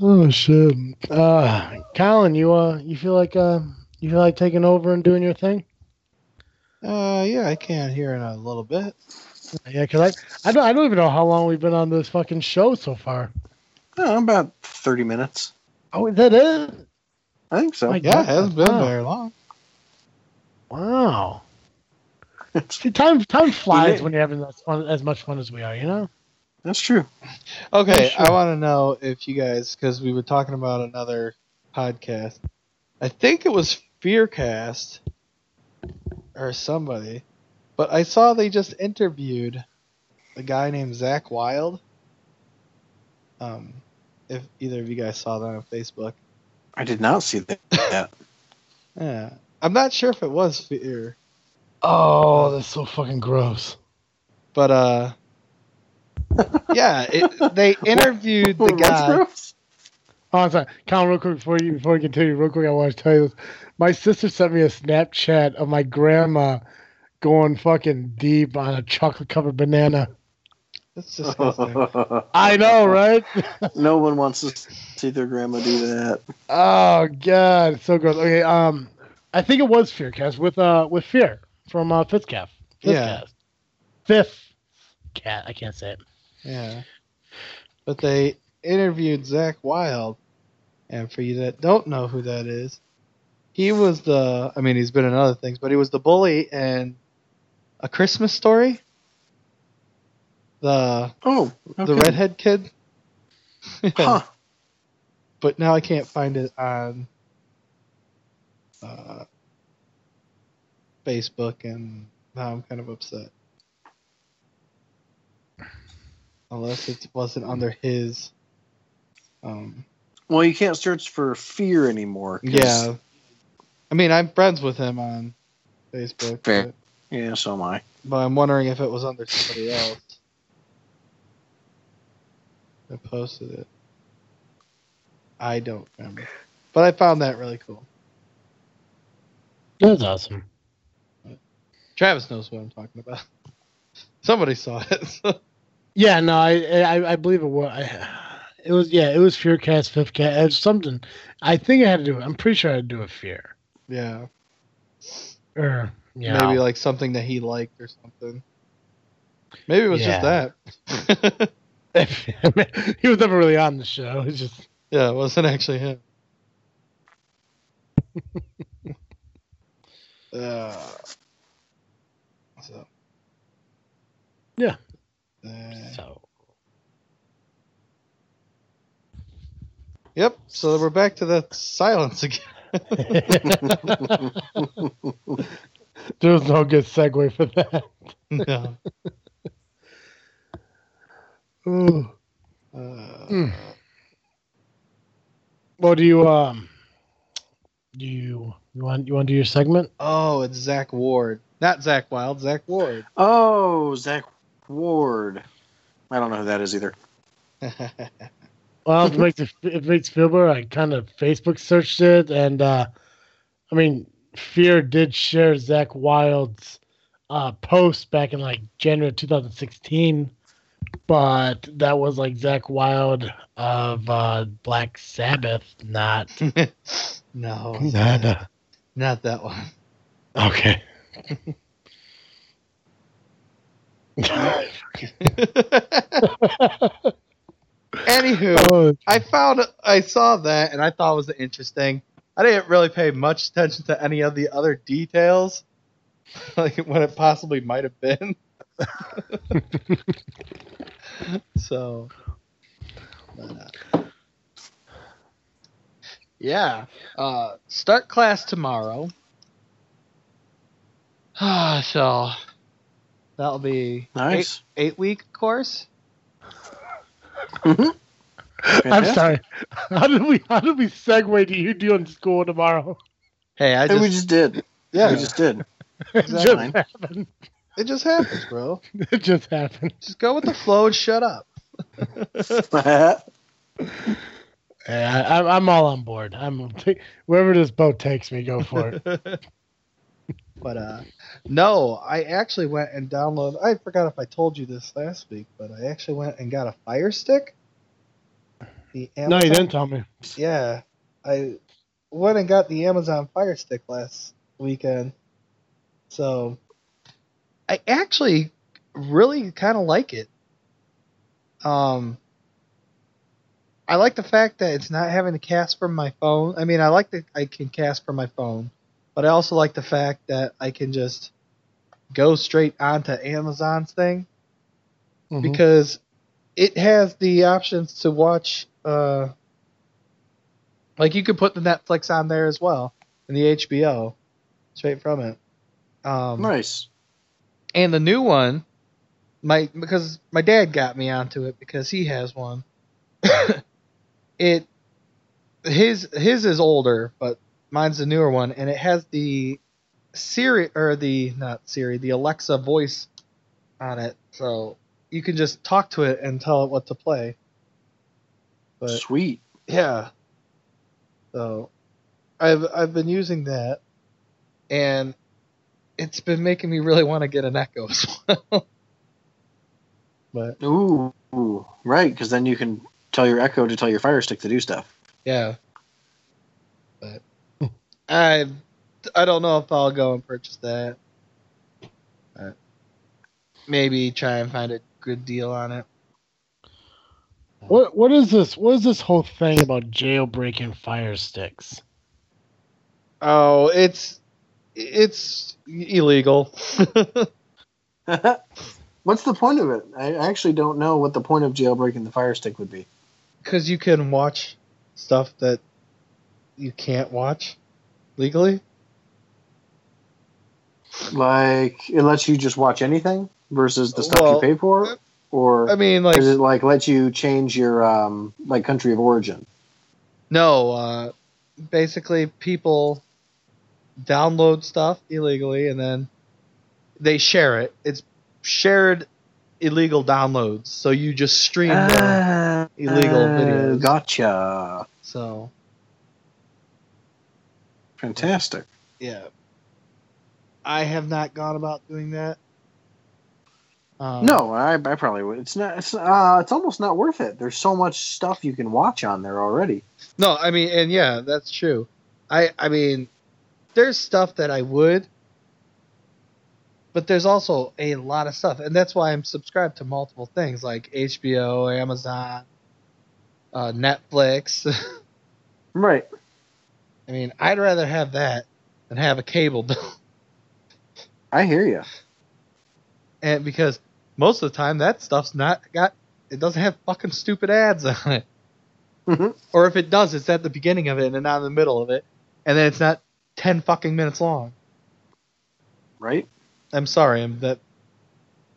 Oh shit. Uh, Colin, you uh, you feel like uh, you feel like taking over and doing your thing? Uh, yeah, I can hear in a little bit. Yeah, because I I don't I don't even know how long we've been on this fucking show so far. Oh, about 30 minutes. Oh, is that it? I think so. My Yeah, it hasn't been Wow. very long. Wow. See, time time flies Yeah. when you're having as fun as much fun as we are. You know. That's true. Okay, Yeah, sure. I want to know if you guys, because we were talking about another podcast. I think it was Fearcast or somebody, but I saw they just interviewed a guy named Zach Wild. Um, if either of you guys saw that on Facebook, I did not see that. yeah, I'm not sure if it was Fear. Oh, that's so fucking gross. But uh, yeah, it, they interviewed the What's guy. Oh, I'm sorry. Colin, real quick before you before we continue, real quick, I want to tell you this. My sister sent me a Snapchat of my grandma going fucking deep on a chocolate covered banana. That's disgusting. I know, right? no one wants to see their grandma do that. oh god, so gross. Okay, um, I think it was Fearcast with uh with Fear from uh Fitzcast. Yeah. Fifth cat. I can't say it. Yeah. But they interviewed Zach Wild, and for you that don't know who that is, he was the. I mean, he's been in other things, but he was the bully in A Christmas Story. The Oh, the redhead kid. Yeah. Huh. But now I can't find it on uh, Facebook, and now I'm kind of upset. Unless it wasn't under his. Um, Well, you can't search for fear anymore. 'cause- yeah. I mean, I'm friends with him on Facebook. Fair. But, Yeah, so am I. but I'm wondering if it was under somebody else. I posted it. I don't remember. But I found that really cool. That's awesome. Travis knows what I'm talking about. Somebody saw it. so- Yeah, no, I I, I believe it was. I, it was yeah, it was Fearcast, Fifth Cat. It was something. I think I had to do. I'm pretty sure I had to do a fear. yeah. Or yeah, Maybe like something that he liked or something. Maybe it was Yeah. just that. he was never really on the show. It's just yeah, it wasn't actually him. uh, so. Yeah. Uh, so. yep. So we're back to the silence again. there was no good segue for that. no. Ooh. Uh. Well, do you um, do you you want you want to do your segment? Oh, it's Zach Ward. Not Zach Wild, Zach Ward. oh, Zach Ward. I don't know who that is either. Well, if it makes it, if it makes feel better, I kind of Facebook searched it, and uh, I mean, Fear did share Zach Wild's uh, post back in like January 2016, but that was like Zach Wild of uh, Black Sabbath, not no, not uh, not that one. okay. Anywho, oh, I found I saw that and I thought it was interesting. I didn't really pay much attention to any of the other details, like what it possibly might have been. so, uh, yeah, uh, start class tomorrow. so that'll be Nice. eight, eight week course. I'm sorry. How did we how did we segue to you doing school tomorrow? Hey, I And just, we just did. yeah, We just did. It Exactly. just happened. it just happens, bro. It just happened. Just go with the flow and shut up. Yeah, I, I'm I'm all on board. I'm wherever this boat takes me, go for it. but uh no, I actually went and downloaded I forgot if I told you this last week, but I actually went and got a fire stick. The no, you didn't tell me. Yeah. I went and got the Amazon Fire Stick last weekend. So I actually really kind of like it. Um I like the fact that it's not having to cast from my phone. I mean, I like that I can cast from my phone, but I also like the fact that I can just go straight onto Amazon's thing Mhm. because it has the options to watch uh like you could put the Netflix on there as well and the HBO straight from it. Um nice. and the new one my because my dad got me onto it because he has one. it his his is older, but mine's the newer one and it has the Siri or the not Siri, the Alexa voice on it So you can just talk to it and tell it what to play. But Sweet. yeah. So I've I've been using that and it's been making me really want to get an Echo as well. but Ooh, right, because then you can tell your Echo to tell your Fire Stick to do stuff. yeah. But I I don't know if I'll go and purchase that. But maybe try and find a good deal on it. What what is this? What is this whole thing about jailbreaking fire sticks? Oh, it's it's illegal. What's the point of it? I actually don't know what the point of jailbreaking the Fire Stick would be. Because you can watch stuff that you can't watch legally. Like, it lets you just watch anything versus the stuff Well, you pay for? Or I mean, like does it, like, let you change your, um, like, country of origin? no, uh, basically people download stuff illegally and then they share it. It's shared illegal downloads, so you just stream them. Ah, illegal videos. Gotcha. So Fantastic. yeah, I have not gone about doing that. Um, No, I, I probably would. It's not. It's uh, it's almost not worth it. There's so much stuff you can watch on there already. No, I mean, and yeah, that's true. I, I mean, there's stuff that I would, but there's also a lot of stuff, and that's why I'm subscribed to multiple things like HBO, Amazon, uh, Netflix. Right. I mean, I'd rather have that than have a cable bill, I hear you. and because most of the time that stuff's not got, it doesn't have fucking stupid ads on it. Mhm. Or if it does, it's at the beginning of it and not in the middle of it, and then it's not ten fucking minutes long. Right. I'm sorry, I'm that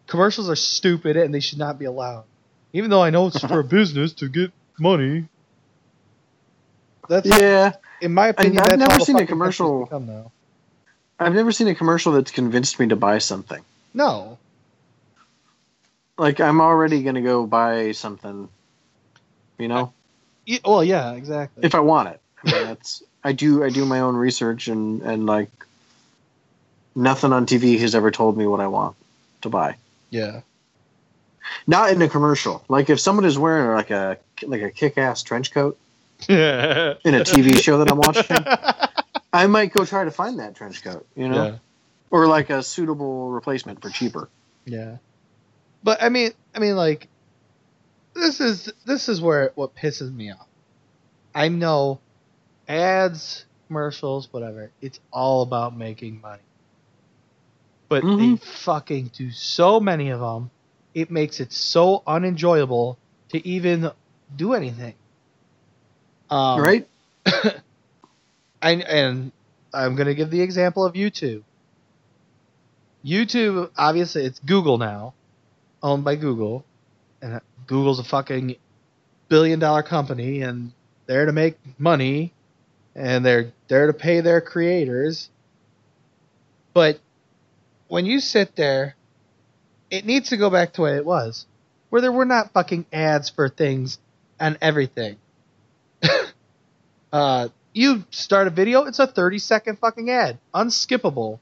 commercials are stupid and they should not be allowed. Even though I know it's for a business to get money. That's Yeah. in my opinion. I've never seen a commercial- business become now. I've never seen a commercial that's convinced me to buy something. No, Like I'm already gonna go buy something. You know, Y- well, yeah, exactly. if I want it. I mean, that's I do. I do my own research and and like nothing on TV has ever told me what I want to buy. yeah, Not in a commercial. Like if someone is wearing like a like a kick-ass trench coat in a TV show that I'm watching, I might go try to find that trench coat. You know, yeah, or like a suitable replacement for cheaper. yeah. But I mean, I mean, like, this is this is where what pisses me off. I know ads, commercials, whatever. It's all about making money. But they Mhm. fucking do so many of them. It makes it so unenjoyable to even do anything. Um, right? I, and I'm going to give the example of YouTube. YouTube, obviously, it's Google now, owned by Google, and Google's a fucking billion dollar company, and they're to make money, and they're there to pay their creators. But when you sit there, it needs to go back to what it was, where there were not fucking ads for things and everything. uh, you start a video, it's a 30 second fucking ad, unskippable.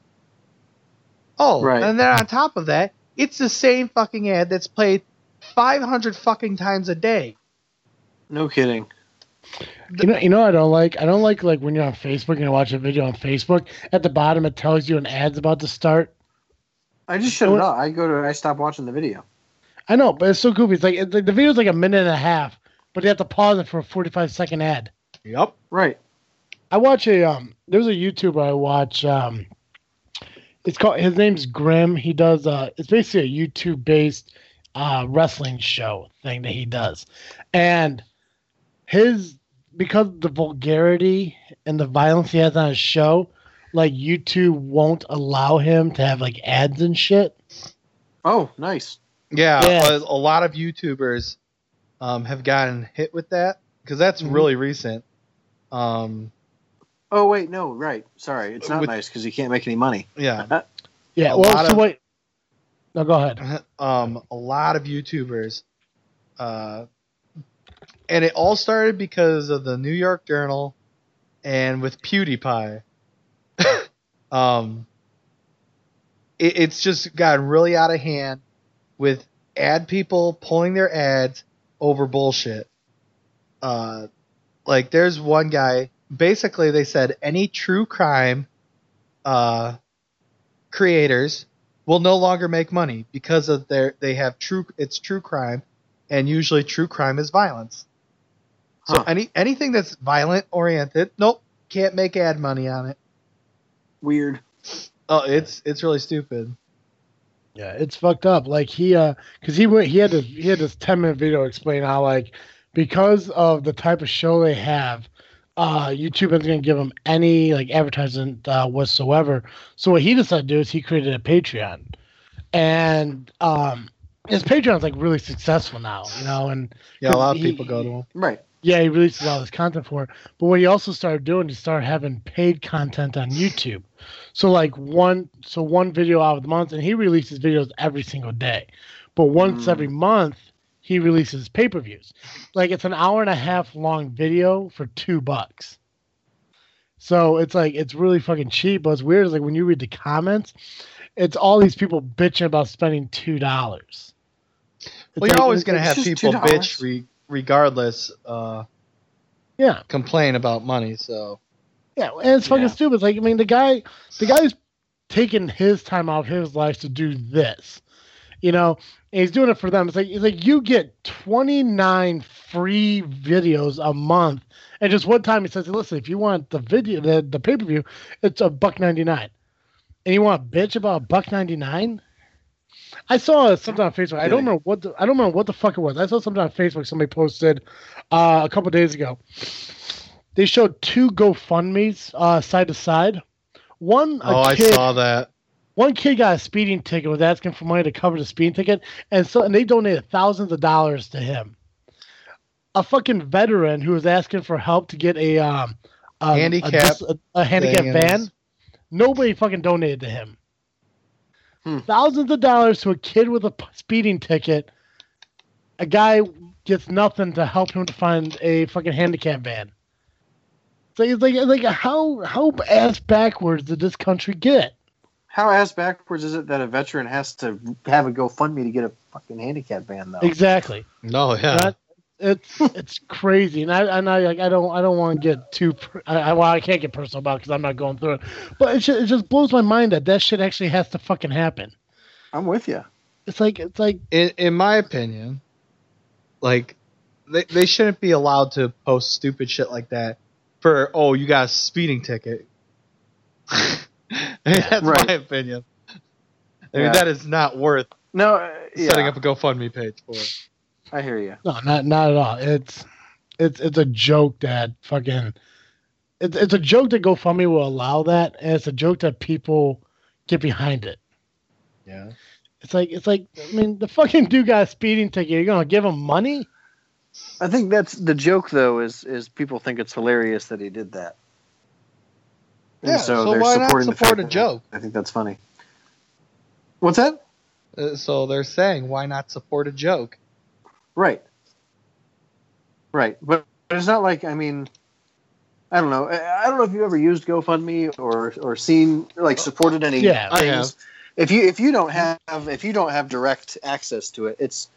Oh, Right. and then on top of that, it's the same fucking ad that's played 500 fucking times a day. No kidding. You know, you know, what I don't like. I don't like like when you're on Facebook and you watch a video on Facebook. At the bottom, it tells you an ad's about to start. I just shut it off. I go to. I stop watching the video. I know, but it's so goofy. It's like, it's like the video's like a minute and a half, but you have to pause it for a 45 second ad. Yep. Right. I watch a um. There's a YouTuber I watch. Um, it's called. His name's Grim. He does. Uh, it's basically a YouTube based uh wrestling show thing that he does, and his because of the vulgarity and the violence he has on his show, like YouTube won't allow him to have like ads and shit. Oh, nice. Yeah, Yeah. A, a lot of YouTubers um, have gotten hit with that because that's Mhm. really recent. Um, Oh wait, no, right. Sorry, it's not With- nice because you can't make any money. yeah, Yeah. A well, so of- what? No, go ahead. um, a lot of YouTubers, uh, and it all started because of the New York Journal, and with PewDiePie. um, it, it's just gotten really out of hand with ad people pulling their ads over bullshit. Uh, like there's one guy. Basically, they said any true crime uh, creators will no longer make money because of their they have true it's true crime, and usually true crime is violence. So Huh. any anything that's violent oriented, nope, can't make ad money on it. Weird. Oh, it's it's really stupid. Yeah, it's fucked up. Like he, uh, because he went, he had this, he had this ten minute video explain how like because of the type of show they have, uh, YouTube isn't gonna give him any like advertisement uh, whatsoever. So what he decided to do is he created a Patreon, and um, his Patreon's like really successful now, you know, and Yeah, a lot of He- people go to him. Right. yeah, he releases all this content for it. But what he also started doing, he started having paid content on YouTube. So like one, so one video out of the month, and he releases videos every single day. But once Mm. every month, he releases pay per views. Like it's an hour and a half long video for two bucks. So it's like it's really fucking cheap. But it's weird is like when you read the comments, it's all these people bitching about spending two dollars. Well, you're always gonna have people $2. bitch re- regardless, uh, yeah. complain about money. So Yeah, and it's fucking Yeah. stupid. It's like I mean, the guy, the guy's taking his time off his life to do this, you know, and he's doing it for them. It's like it's like you get twenty nine free videos a month, and just one time he says, "Listen, if you want the video, the the pay per view, it's a buck ninety nine, and you want to bitch about a buck ninety nine. I saw something on Facebook. I don't remember what the, I don't remember what the fuck it was. I saw something on Facebook. Somebody posted uh, a couple days ago they showed two GoFundmes uh, side to side. One, a oh, I saw that. One kid got a speeding ticket, was asking for money to cover the speeding ticket, and so and they donated thousands of dollars to him. A fucking veteran who was asking for help to get a um a, Handicap a, a, a handicap van. Nobody fucking donated to him. Hmm. Thousands of dollars to a kid with a speeding ticket. A guy gets nothing to help him to find a fucking handicap van. So it's like, it's like how how ass backwards did this country get? How ass backwards is it that a veteran has to have a GoFundMe to get a fucking handicap van though? Exactly. No, yeah. That- it's it's crazy, and I and I like I don't I don't want to get too I, I well I can't get personal about because I'm not going through it, but it just, it just blows my mind that that shit actually has to fucking happen. I'm with you. It's like it's like in in my opinion, like they they shouldn't be allowed to post stupid shit like that for oh you got a speeding ticket. That's Right. my opinion. I mean Yeah. that is not worth No, uh, yeah, setting up a GoFundMe page for. I hear you. no not not at all. It's it's it's a joke that fucking it's it's a joke that GoFundMe will allow that, and it's a joke that people get behind it. Yeah. It's like it's like I mean the fucking dude got a speeding ticket. You're gonna give him money? I think that's the joke though. Is is people think it's hilarious that he did that. And Yeah, so they're why supporting the support fact a that- joke? I think that's funny. What's that? Uh, so they're saying why not support a joke? Right. Right, but but it's not like I mean, I don't know. I I don't know if you ever used GoFundMe or or seen like supported any Yeah, I things. If you if you don't have if you don't have direct access to it, it's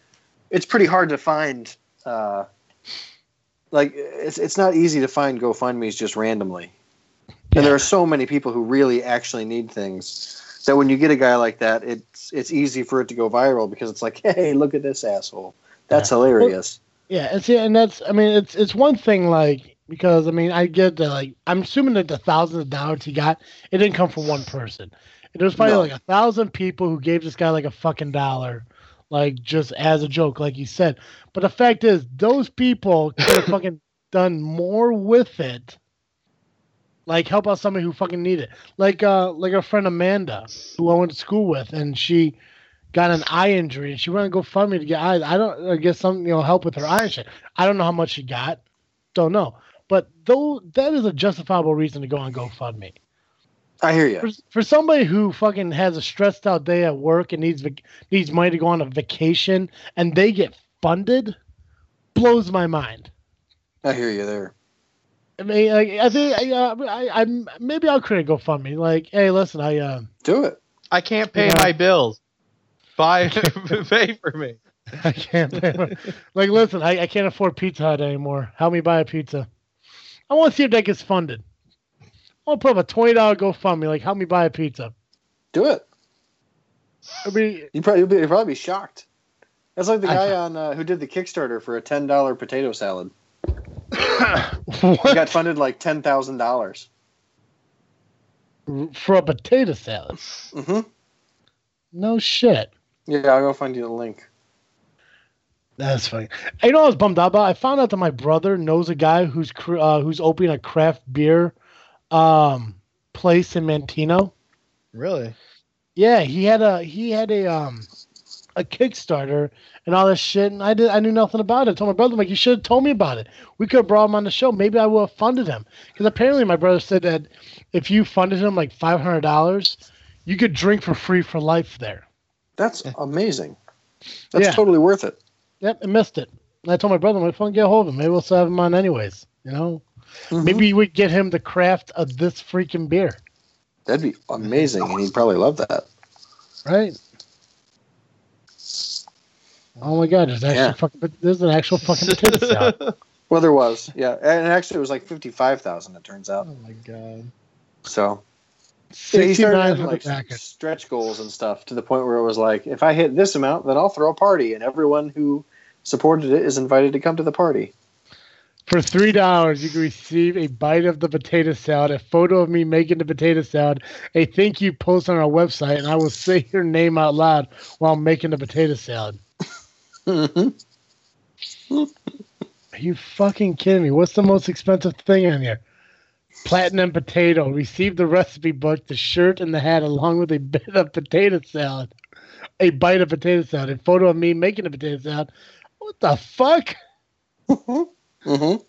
it's pretty hard to find. Uh, like it's it's not easy to find GoFundmes just randomly, and there are so many people who really actually need things that when you get a guy like that, it's it's easy for it to go viral because it's like, hey, look at this asshole. That's hilarious. Yeah, and see, and that's I mean, it's it's one thing like because I mean I get that like I'm assuming that the thousands of dollars he got it didn't come from one person. It was probably No. like a thousand people who gave this guy like a fucking dollar, like just as a joke, like you said. But the fact is, those people could have fucking done more with it. Like help out somebody who fucking need it. Like uh like our friend Amanda, who I went to school with, and she got an eye injury and she wanted to go fund me to get eyes. I don't I guess some you know help with her eye and shit. I don't know how much she got. Don't know. But though that is a justifiable reason to go on GoFundMe. I hear you. For, for somebody who fucking has a stressed out day at work and needs needs money to go on a vacation and they get funded, blows my mind. I hear you there. I mean, I, I think I, uh, I, I maybe I'll create a GoFundMe. Like, hey, listen, I uh, Do it. I can't pay Yeah. my bills. Buy pay for me. I can't. pay my- like, listen, I, I can't afford Pizza Hut anymore. Help me buy a pizza. I want to see if that gets funded. I'll put up a twenty dollar GoFundMe. Like, help me buy a pizza. Do it. I mean, You probably you'll, be, you'll probably be shocked. That's like the I- guy on uh, who did the Kickstarter for a ten dollar potato salad. He what? got funded like ten thousand dollars. for a potato salad? Mm-hmm. No shit. Yeah, I'll go find you the link. That's funny. You know, what I was bummed out about. I found out that my brother knows a guy who's cr- uh, who's opening a craft beer um, place in Manteno. Really? Yeah, he had a he had a um a Kickstarter and all this shit, and I did I knew nothing about it. I told my brother, I'm like, you should have told me about it. We could have brought him on the show. Maybe I would have funded him because apparently my brother said that if you funded him like five hundred dollars, you could drink for free for life there. That's amazing. That's Yeah. totally worth it. Yep, I missed it. And I told my brother, I'm like, fucking get a hold of him. Maybe we'll still have him on anyways. You know, Mhm. maybe we get him the craft of this freaking beer, That'd be amazing, and he'd probably love that. right? Oh my god, there's actually Yeah. fucking there's an actual fucking potato salad. Well, there was, yeah, and actually it was like fifty-five thousand. It turns out. oh my god. So yeah, he started having like stretch goals and stuff to the point where it was like, if I hit this amount, then I'll throw a party, and everyone who supported it is invited to come to the party. For three dollars, you can receive a bite of the potato salad, a photo of me making the potato salad, a thank you post on our website, and I will say your name out loud while making the potato salad. Are you fucking kidding me? What's the most expensive thing on here? Platinum potato. Receive the recipe book, the shirt, and the hat, along with a bit of potato salad. A bite of potato salad. A photo of me making a potato salad. What the fuck? Mhm.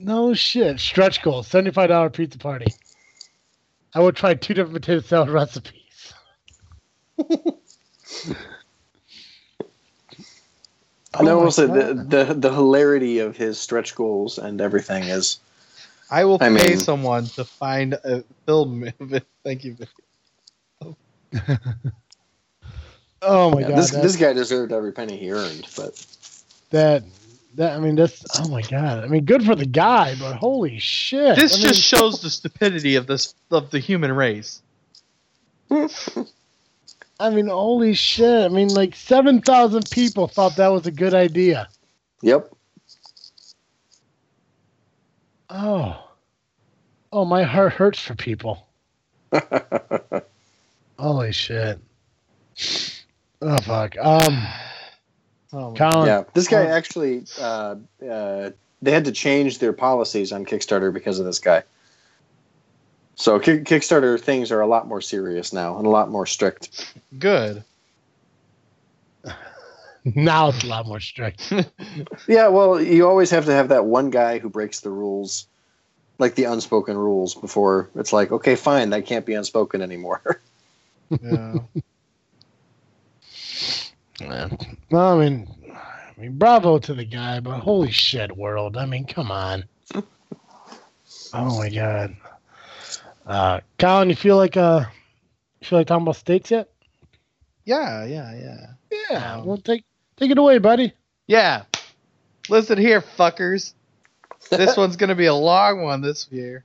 No shit. Stretch goal. Seventy-five dollar pizza party. I will try two different potato salad recipes. And I Oh my will say the, the the hilarity of his stretch goals and everything is I will I pay mean- someone to find a film. Thank you. Oh my yeah, god. this that, this guy deserved every penny he earned, but that that I mean that's Oh my god. I mean, good for the guy, but holy shit. This I mean, just shows the stupidity of this of the human race. I mean, holy shit. I mean, like 7,000 people thought that was a good idea. yep. Oh. Oh, my heart hurts for people. Holy shit. Oh, fuck. Um, Oh Colin. yeah, this guy Oh. actually uh, uh, they had to change their policies on Kickstarter because of this guy. So Kick Kickstarter things are a lot more serious now and a lot more strict. Good. Now it's a lot more strict. Yeah, well, you always have to have that one guy who breaks the rules, like the unspoken rules, before it's like, okay, fine, that can't be unspoken anymore. Yeah. Yeah. Well, I mean, I mean, bravo to the guy, but holy shit, world. I mean, come on. Oh my god. Uh, Colin, you feel like uh, you feel like talking about states yet? Yeah, yeah, yeah. Yeah. Um, well, take take it away, buddy. Yeah. Listen here, fuckers. This one's gonna be a long one this year.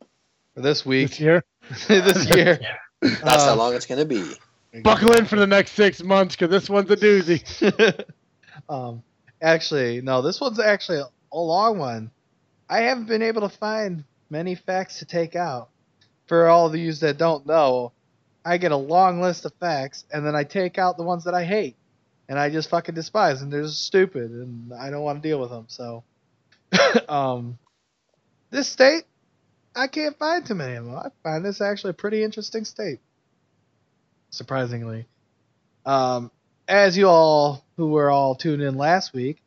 Or this This week. year. this year. That's Uh, how long it's going to be. Buckle in for the next six months because this one's a doozy. um, actually, no, this one's actually a, a long one. I haven't been able to find many facts to take out. For all of you that don't know, I get a long list of facts, and then I take out the ones that I hate, and I just fucking despise, and they're just stupid, and I don't want to deal with them. So, um, this state, I can't find too many of them. I find this actually a pretty interesting state, surprisingly. Um, as you all who were all tuned in last week,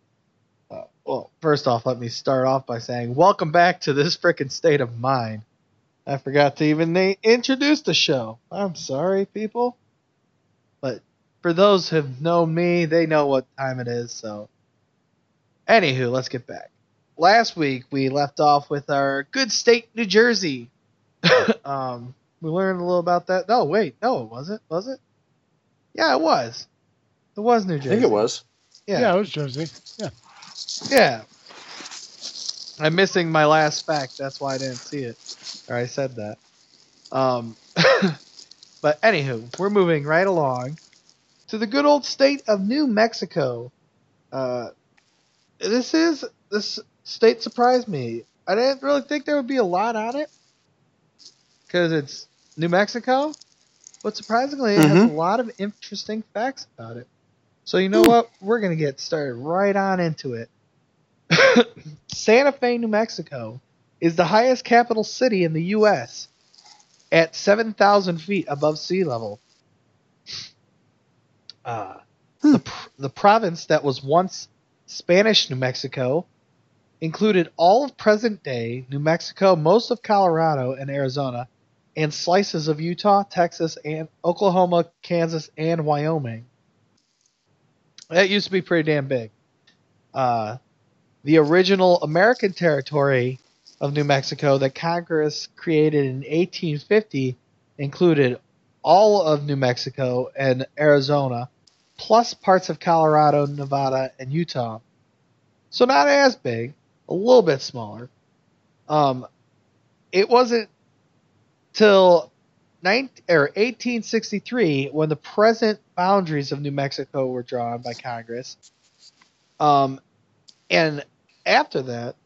uh, well, first off, let me start off by saying, welcome back to this frickin' state of mind. I forgot to even na- introduce the show. I'm sorry, people. But for those who have known me, they know what time it is. So, anywho, let's get back. Last week we left off with our good state, New Jersey. um, we learned a little about that. No, wait, no, it wasn't. Was it? Yeah, it was. It was New Jersey. I think it was. Yeah, Yeah, it was Jersey. Yeah. yeah. I'm missing my last fact. That's why I didn't see it. I said that. Um, but anywho, we're moving right along to the good old state of New Mexico. Uh, this is this state surprised me. I didn't really think there would be a lot on it because it's New Mexico, but surprisingly, it has a lot of interesting facts about it. So you know what? We're gonna get started right on into it. Santa Fe, New Mexico, is the highest capital city in the U.S. at 7,000 feet above sea level. Uh, Hmm. the, pr- the province that was once Spanish New Mexico included all of present day New Mexico, most of Colorado and Arizona, and slices of Utah, Texas, and Oklahoma, Kansas, and Wyoming. That used to be pretty damn big. Uh, the original American territory of New Mexico that Congress created in 1850 included all of New Mexico and Arizona, plus parts of Colorado, Nevada, and Utah. So not as big, a little bit smaller. Um, it wasn't till 19, or 1863 when the present boundaries of New Mexico were drawn by Congress. Um, and after that,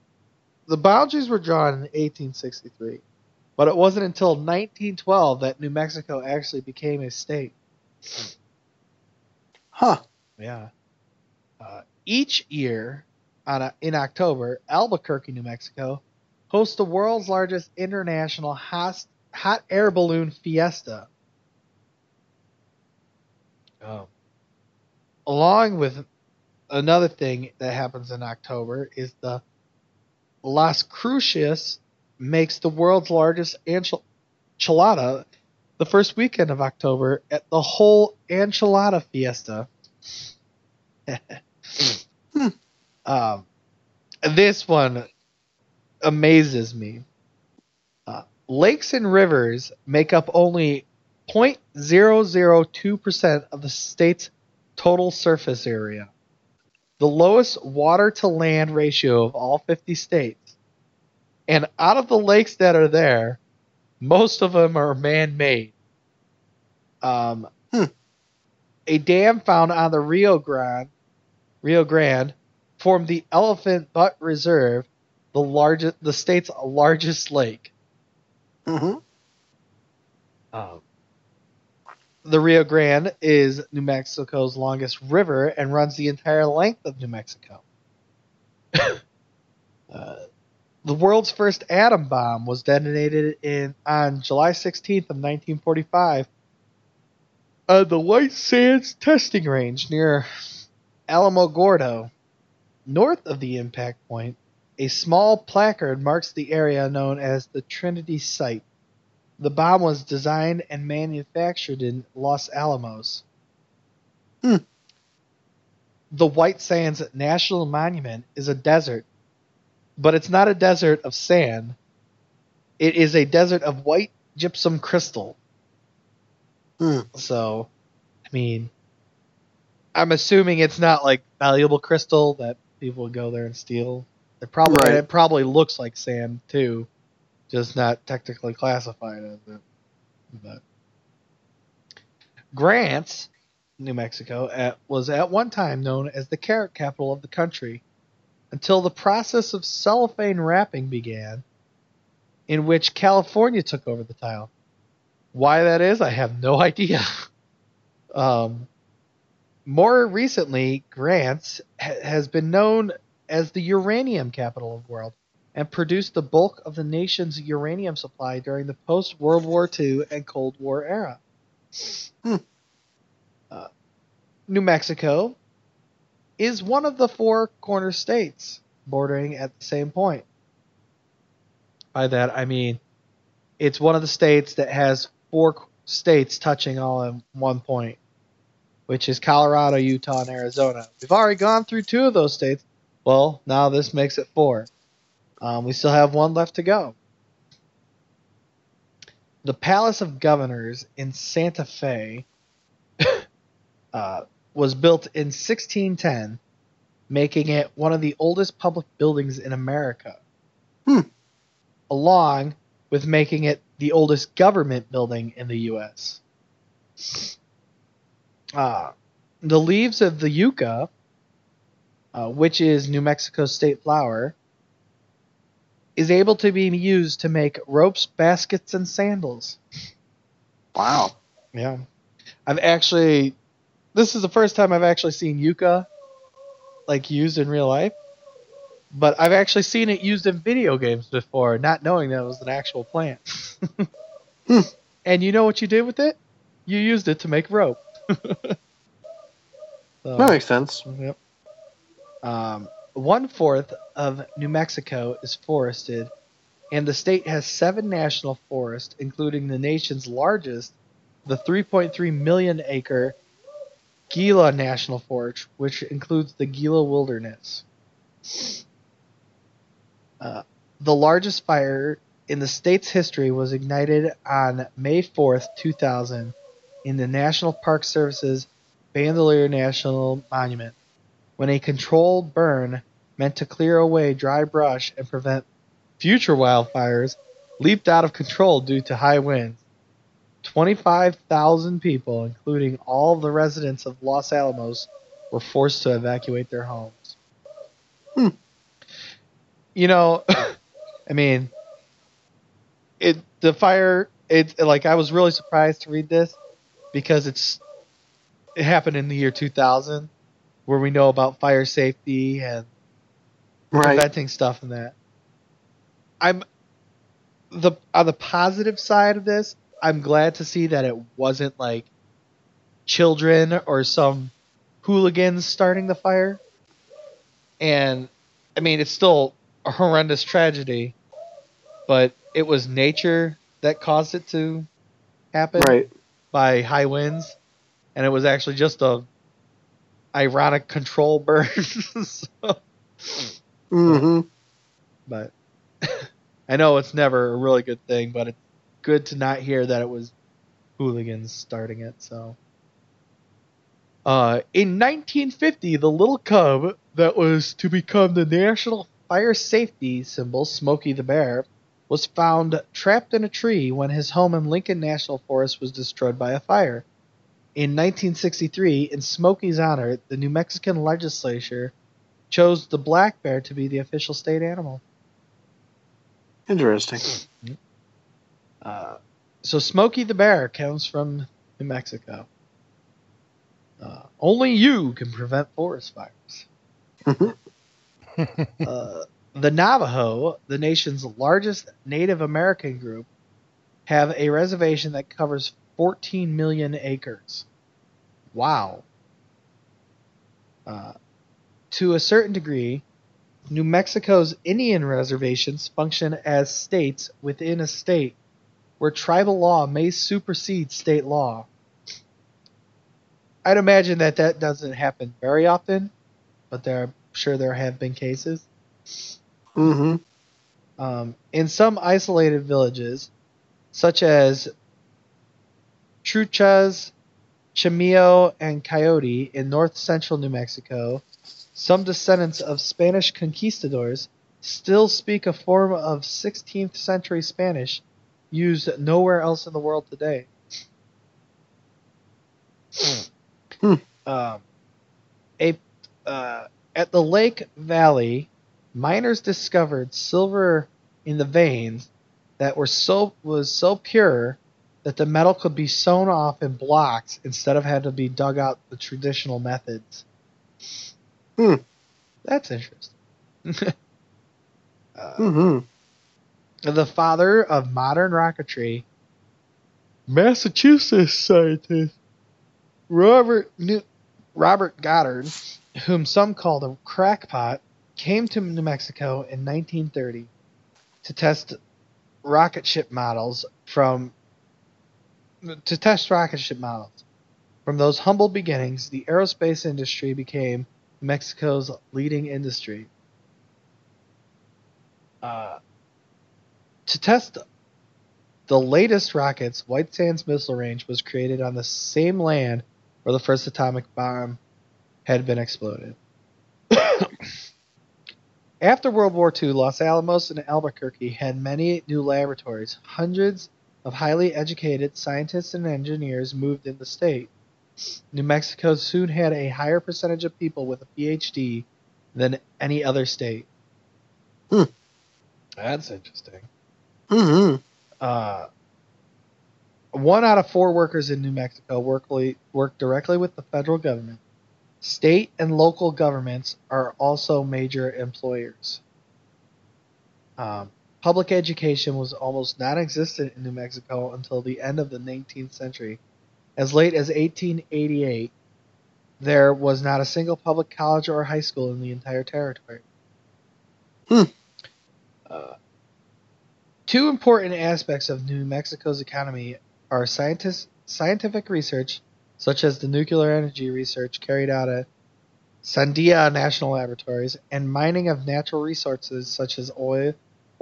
the boundaries were drawn in 1863, but it wasn't until 1912 that New Mexico actually became a state. Huh. Yeah. Uh, each year, on a, in October, Albuquerque, New Mexico, hosts the world's largest international hot, hot air balloon fiesta. Oh. Along with another thing that happens in October is the Las Cruces makes the world's largest enchilada the first weekend of October at the whole enchilada fiesta. Hmm. um, this one amazes me. Uh, lakes and rivers make up only 0.002% of the state's total surface area. The lowest water to land ratio of all 50 states. And out of the lakes that are there, most of them are man made. Um, Hmm. A dam found on the Rio Grande, Rio Grande formed the Elephant Butt Reserve, the largest, the state's largest lake. hmm Um, the Rio Grande is New Mexico's longest river and runs the entire length of New Mexico. uh, the world's first atom bomb was detonated in on July 16th of 1945 at the White Sands testing range near Alamogordo. North of the impact point, a small placard marks the area known as the Trinity Site. The bomb was designed and manufactured in Los Alamos. Hmm. The White Sands National Monument is a desert, but it's not a desert of sand. It is a desert of white gypsum crystal. Hmm. So, I mean, I'm assuming it's not like valuable crystal that people would go there and steal. It probably Right. it probably looks like sand too, just not technically classified as it. But Grants, New Mexico, at, was at one time known as the carrot capital of the country, until the process of cellophane wrapping began, in which California took over the tile. Why that is, I have no idea. um, more recently, Grants ha- has been known as the uranium capital of the world and produced the bulk of the nation's uranium supply during the post World War II and Cold War era. Hmm. Uh, New Mexico is one of the four corner states bordering at the same point. By that, I mean it's one of the states that has four states touching all in one point, which is Colorado, Utah, and Arizona. We've already gone through two of those states. Well, now this makes it four. Um, we still have one left to go. The Palace of Governors in Santa Fe uh, was built in 1610, making it one of the oldest public buildings in America, Hmm. along with making it the oldest government building in the U.S. Uh, the leaves of the yucca, uh, which is New Mexico's state flower, is able to be used to make ropes, baskets, and sandals. Wow. Yeah. I've actually this is the first time I've actually seen yucca like used in real life. But I've actually seen it used in video games before, not knowing that it was an actual plant. Hmm. And you know what you did with it? You used it to make rope. So- That makes sense. Yep. Um, one fourth of New Mexico is forested, and the state has seven national forests, including the nation's largest, the 3.3 million acre Gila National Forest, which includes the Gila Wilderness. Uh, the largest fire in the state's history was ignited on May 4th, 2000, in the National Park Service's Bandelier National Monument, when a controlled burn meant to clear away dry brush and prevent future wildfires leaped out of control due to high winds. 25,000 people, including all the residents of Los Alamos, were forced to evacuate their homes. Hmm. You know, I mean, it the fire. It like I was really surprised to read this because it's it happened in the year 2000, where we know about fire safety and Right. preventing stuff and that. I'm the on the positive side of this. I'm glad to see that it wasn't like children or some hooligans starting the fire. And I mean, it's still a horrendous tragedy, but it was nature that caused it to happen Right. by high winds, and it was actually just a ironic control burn. so, Mm-hmm. but I know it's never a really good thing, but it's good to not hear that it was hooligans starting it. So, uh, in 1950, the little cub that was to become the national fire safety symbol, Smokey the Bear, was found trapped in a tree when his home in Lincoln National Forest was destroyed by a fire. In 1963, in Smokey's honor, the New Mexican legislature chose the black bear to be the official state animal. Interesting. Uh, so Smokey the Bear comes from New Mexico. Uh, only you can prevent forest fires. Uh, the Navajo, the nation's largest Native American group, have a reservation that covers 14 million acres. Wow. Uh, to a certain degree, New Mexico's Indian reservations function as states within a state where tribal law may supersede state law. I'd imagine that that doesn't happen very often, but there, I'm sure there have been cases. Mm-hmm. Um, in some isolated villages, such as Truchas, Chimayo, and Coyote in north central New Mexico, some descendants of Spanish conquistadors still speak a form of 16th century Spanish used nowhere else in the world today. Hmm. Um, a, uh, at the Lake Valley, miners discovered silver in the veins that were so was so pure that the metal could be sewn off in blocks instead of having to be dug out the traditional methods. Hmm. That's interesting. uh, Mm-hmm. the father of modern rocketry, Massachusetts scientist Robert New- Robert Goddard, whom some called a crackpot, came to New Mexico in 1930 to test rocket ship models from to test rocket ship models. From those humble beginnings, the aerospace industry became Mexico's leading industry. Uh, to test the latest rockets, White Sands Missile Range was created on the same land where the first atomic bomb had been exploded. After World War II, Los Alamos and Albuquerque had many new laboratories. Hundreds of highly educated scientists and engineers moved in the state. New Mexico soon had a higher percentage of people with a PhD than any other state. Hmm. That's interesting. Mm-hmm. Uh, one out of four workers in New Mexico work, work directly with the federal government. State and local governments are also major employers. Um, public education was almost non existent in New Mexico until the end of the 19th century. As late as 1888, there was not a single public college or high school in the entire territory. Hmm. Uh, two important aspects of New Mexico's economy are scientific research, such as the nuclear energy research carried out at Sandia National Laboratories, and mining of natural resources such as oil,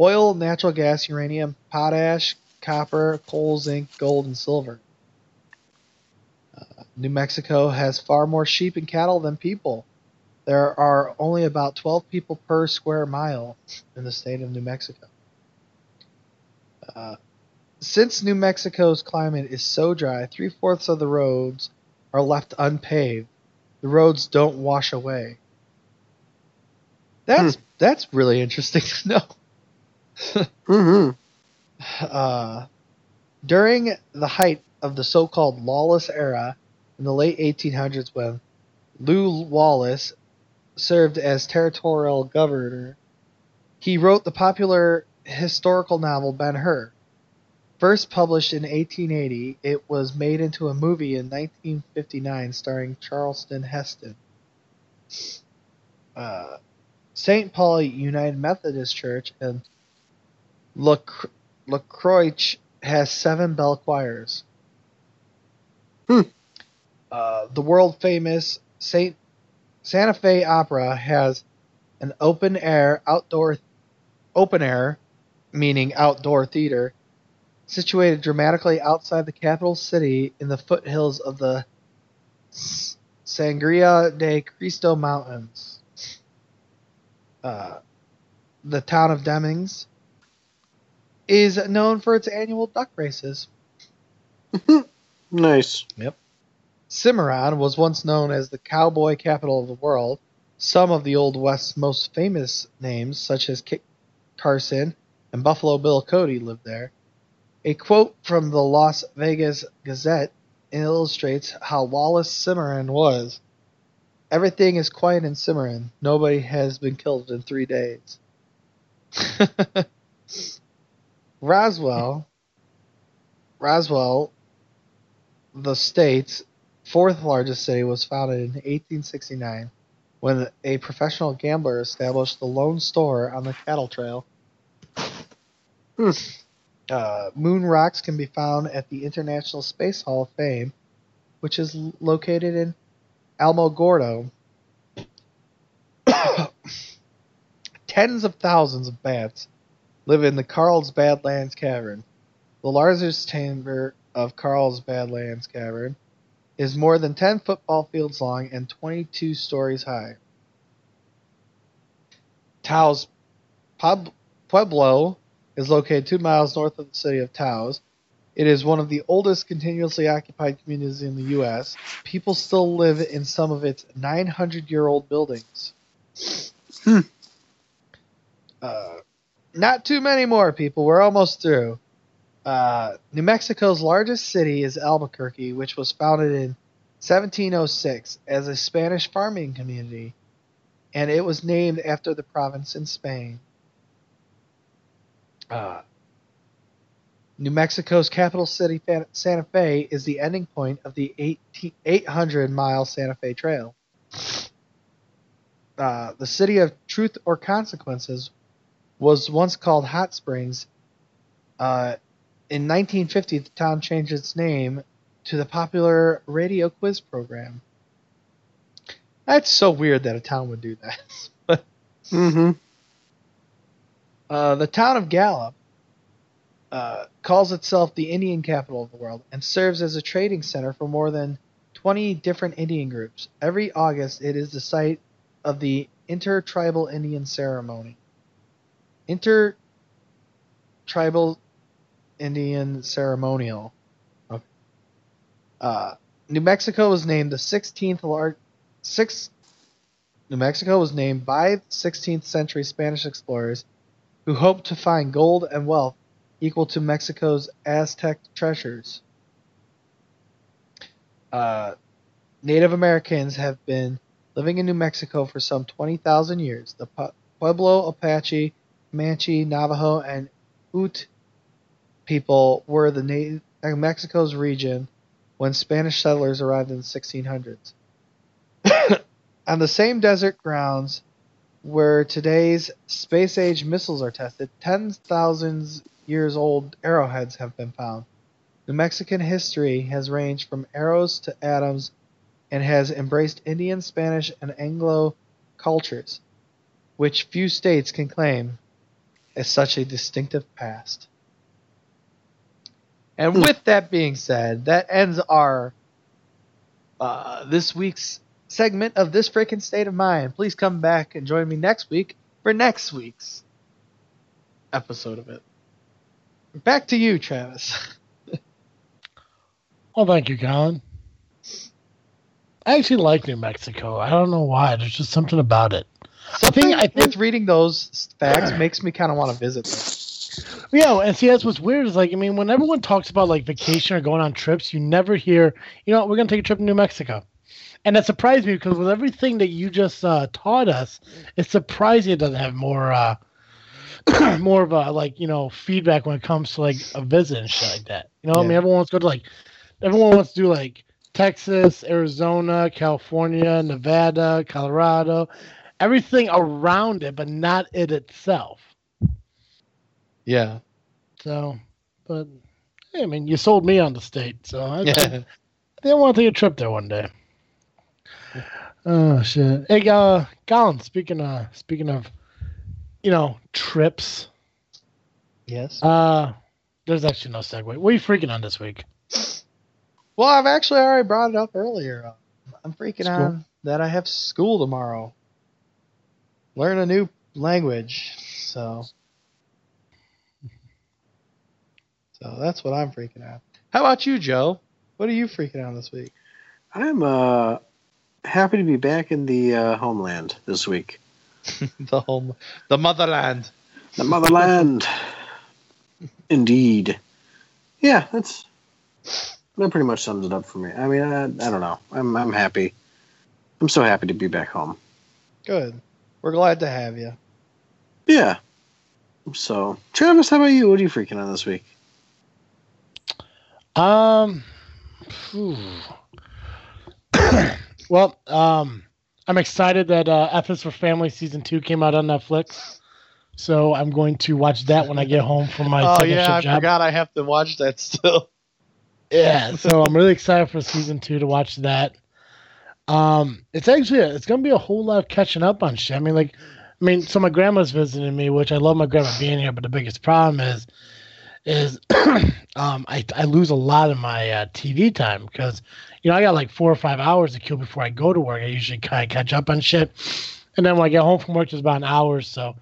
oil, natural gas, uranium, potash, copper, coal, zinc, gold, and silver. Uh, New Mexico has far more sheep and cattle than people. There are only about 12 people per square mile in the state of New Mexico. Uh, since New Mexico's climate is so dry, three fourths of the roads are left unpaved. The roads don't wash away. That's that's really interesting to know. Mm-hmm. Uh, during the height of the so-called lawless era in the late 1800s, when Lew Wallace served as territorial governor, he wrote the popular historical novel Ben Hur. First published in 1880, it was made into a movie in 1959 starring Charlton Heston. Uh, St. Paul United Methodist Church Lac- LaCroix has seven bell choirs. Hmm. Uh, the world famous Saint Santa Fe Opera has an open air outdoor open air meaning outdoor theater situated dramatically outside the capital city in the foothills of the Sangria de Cristo Mountains. Uh, the town of Demings is known for its annual duck races. Nice. Yep. Cimarron was once known as the cowboy capital of the world. Some of the Old West's most famous names, such as Kit Carson and Buffalo Bill Cody, lived there. A quote from the Las Vegas Gazette illustrates how lawless Cimarron was. Everything is quiet in Cimarron. Nobody has been killed in three days. Roswell, Roswell, the state's fourth largest city, was founded in 1869 when a professional gambler established the Lone Store on the cattle trail. Hmm. Uh, moon rocks can be found at the International Space Hall of Fame, which is located in Alamogordo. Tens of thousands of bats live in the Carlsbad Lands Cavern. The largest chamber of Carlsbad Lands Cavern is more than 10 football fields long and 22 stories high. Taos Pueblo is located two miles north of the city of Taos. It is one of the oldest continuously occupied communities in the U.S. People still live in some of its 900 year old buildings. Hmm. Uh, not too many more people. We're almost through. Uh, New Mexico's largest city is Albuquerque, which was founded in 1706 as a Spanish farming community, and it was named after the province in Spain. Uh, New Mexico's capital city, Santa Fe, is the ending point of the 18 800 mile Santa Fe Trail. Uh, the city of Truth or Consequences was once called Hot Springs Uh, in 1950, the town changed its name to the popular radio quiz program. That's so weird that a town would do that. but Mm-hmm. uh, the town of Gallup uh, calls itself the Indian capital of the world and serves as a trading center for more than 20 different Indian groups. Every August, it is the site of the Intertribal Indian Ceremony. Intertribal Indian Ceremonial. Okay. Uh, New Mexico was named the 16th large, sixth. New Mexico was named by 16th century Spanish explorers who hoped to find gold and wealth equal to Mexico's Aztec treasures. Uh, Native Americans have been living in New Mexico for some 20,000 years. The Pueblo, Apache, Comanche, Navajo, and Ute people were the Na- uh, Mexico's region when Spanish settlers arrived in the 1600s. On the same desert grounds where today's space age missiles are tested, 10,000 years old arrowheads have been found. New Mexican history has ranged from arrows to atoms and has embraced Indian, Spanish, and Anglo cultures, which few states can claim as such a distinctive past. And with that being said, that ends our uh, this week's segment of this freaking state of mind. Please come back and join me next week for next week's episode of it. Back to you, Travis. well, thank you, Colin. I actually like New Mexico. I don't know why. There's just something about it. Something I think- with reading those facts makes me kind of want to visit there. Yeah, and see that's what's weird is like I mean when everyone talks about like vacation or going on trips, you never hear, you know, we're gonna take a trip to New Mexico, and that surprised me because with everything that you just uh, taught us, it's surprising it doesn't have more, uh, more of a like you know feedback when it comes to like a visit and shit like that. You know, I mean everyone wants to go to like, everyone wants to do like Texas, Arizona, California, Nevada, Colorado, everything around it, but not it itself. Yeah. So, but I mean, you sold me on the state, so I, Yeah. I think I want to take a trip there one day. Oh shit! Hey, uh, Colin. Speaking of speaking of, you know, trips. yes. Uh, there's actually no segue. What are you freaking on this week? Well, I've actually already brought it up earlier. Uh, I'm freaking School? on that I have school tomorrow. Learn a new language. So. So that's what I'm freaking out. How about you, Joe? What are you freaking out this week? I'm uh happy to be back in the uh, homeland this week. the home, the motherland. The motherland. Indeed. Yeah, that's that pretty much sums it up for me. I mean, I, I don't know. I'm I'm happy. I'm so happy to be back home. Good. We're glad to have you. Yeah. So, Travis, how about you? What are you freaking on this week? Um, well, um, I'm excited that uh, F is for Family season two came out on Netflix. So I'm going to watch that when I get home from my oh second yeah, I job. forgot I have to watch that still. Yeah, so I'm really excited for season two to watch that. Um, it's actually it's gonna be a whole lot of catching up on shit. I mean, like, I mean, so my grandma's visiting me, which I love my grandma being here, but the biggest problem is, is, um, I I lose a lot of my uh, TV time because, you know, I got like four or five hours to kill before I go to work. I usually kind of catch up on shit, and then when I get home from work, there's about an hour or so.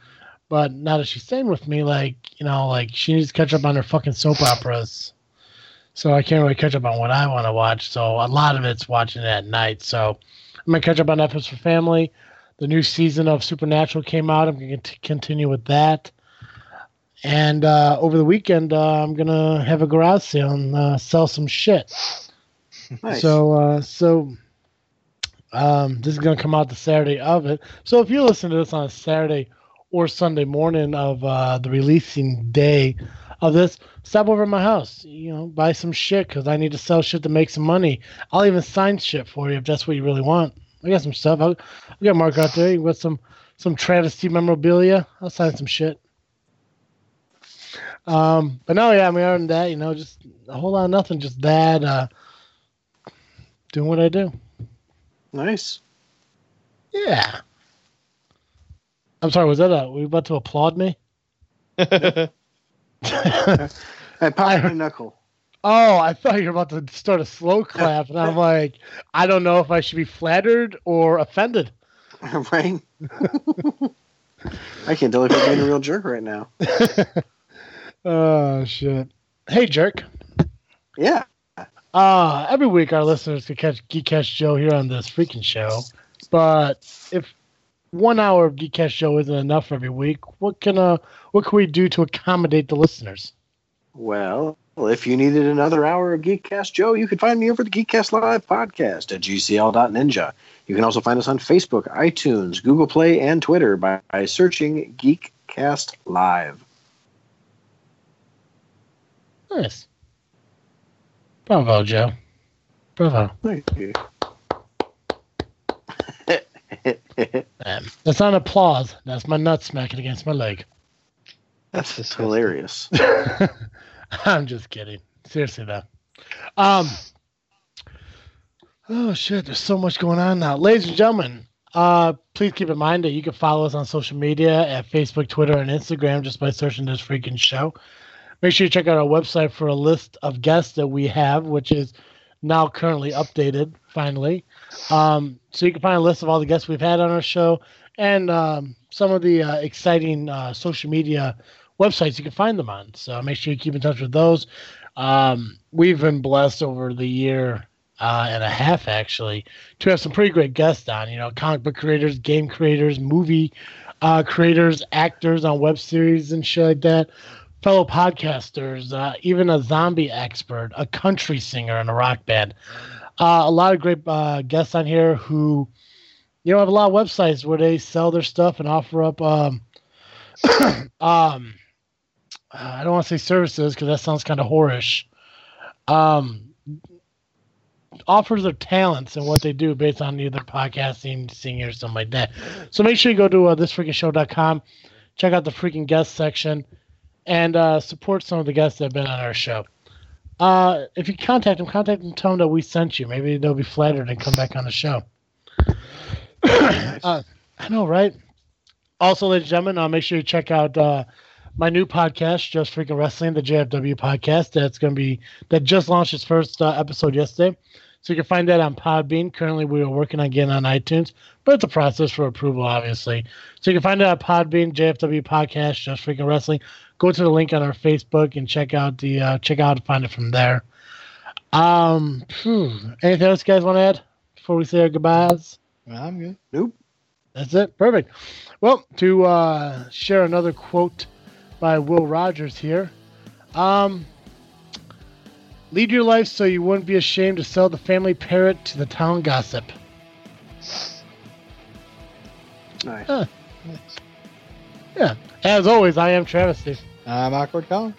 But now that she's staying with me, like, you know, like she needs to catch up on her fucking soap operas. So I can't really catch up on what I want to watch. So a lot of it's watching it at night. So I'm gonna catch up on Netflix for Family. The new season of Supernatural came out. I'm gonna t- continue with that. And uh, over the weekend, uh, I'm gonna have a garage sale and uh, sell some shit. Nice. So, uh, so um, this is gonna come out the Saturday of it. So if you listen to this on a Saturday or Sunday morning of uh, the releasing day of this, stop over at my house. You know, buy some shit because I need to sell shit to make some money. I'll even sign shit for you if that's what you really want. I got some stuff. I'll, I got Mark out there. You got some some travesty memorabilia. I'll sign some shit. Um, but no, yeah, I mean, other than that, you know, just a whole lot of nothing, just that, uh, doing what I do. Nice. Yeah. I'm sorry, was that a, were you about to applaud me? I popped my knuckle. Oh, I thought you were about to start a slow clap, and I'm like, I don't know if I should be flattered or offended. right? I can't tell if you're being a real jerk right now. oh shit! Hey, jerk. Yeah. Uh, every week our listeners can catch Geekcast Joe here on this freaking show, but if one hour of Geekcast Joe isn't enough every week, what can uh what can we do to accommodate the listeners? Well, if you needed another hour of Geekcast Joe, you could find me over the Geekcast Live podcast at gcl.ninja. You can also find us on Facebook, iTunes, Google Play, and Twitter by, by searching Geekcast Live. Nice. Bravo, Joe. Bravo. Thank you. Um, that's not applause. That's my nut smacking against my leg. That's just hilarious. I'm just kidding. Seriously though. Um Oh shit, there's so much going on now. Ladies and gentlemen, uh please keep in mind that you can follow us on social media at Facebook, Twitter, and Instagram just by searching this freaking show. Make sure you check out our website for a list of guests that we have, which is now currently updated finally. Um, so you can find a list of all the guests we've had on our show and um, some of the uh, exciting uh, social media websites you can find them on. So make sure you keep in touch with those. Um, we've been blessed over the year uh, and a half, actually, to have some pretty great guests on. You know, comic book creators, game creators, movie uh, creators, actors on web series and shit like that. Fellow podcasters, uh, even a zombie expert, a country singer in a rock band. Uh, a lot of great uh, guests on here who, you know, have a lot of websites where they sell their stuff and offer up um, um, I don't want to say services because that sounds kind of whorish. Um, offers their talents and what they do based on either podcasting, singing, or something like that. So make sure you go to uh, thisfreakingshow.com, check out the freaking guest section, and uh, support some of the guests that have been on our show. Uh, if you contact them, contact them, tell them that we sent you. Maybe they'll be flattered and come back on the show. uh, I know, right? Also, ladies and gentlemen, uh, make sure you check out uh, my new podcast, Just Freaking Wrestling, the JFW podcast. That's going to be that just launched its first uh, episode yesterday. So you can find that on Podbean. Currently, we are working on getting on iTunes, but it's a process for approval, obviously. So you can find it on Podbean, JFW podcast, Just Freaking Wrestling. Go to the link on our Facebook and check out the uh, check out and find it from there. Um, phew. anything else you guys want to add before we say our goodbyes? I'm good. Nope. That's it. Perfect. Well, to uh, share another quote by Will Rogers here. Um, lead your life so you wouldn't be ashamed to sell the family parrot to the town gossip. Nice. Huh. Yeah. As always, I am Travesty. I'm awkward Colin.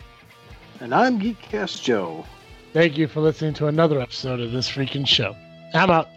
And I'm Geekcast Joe. Thank you for listening to another episode of this freaking show. I'm out.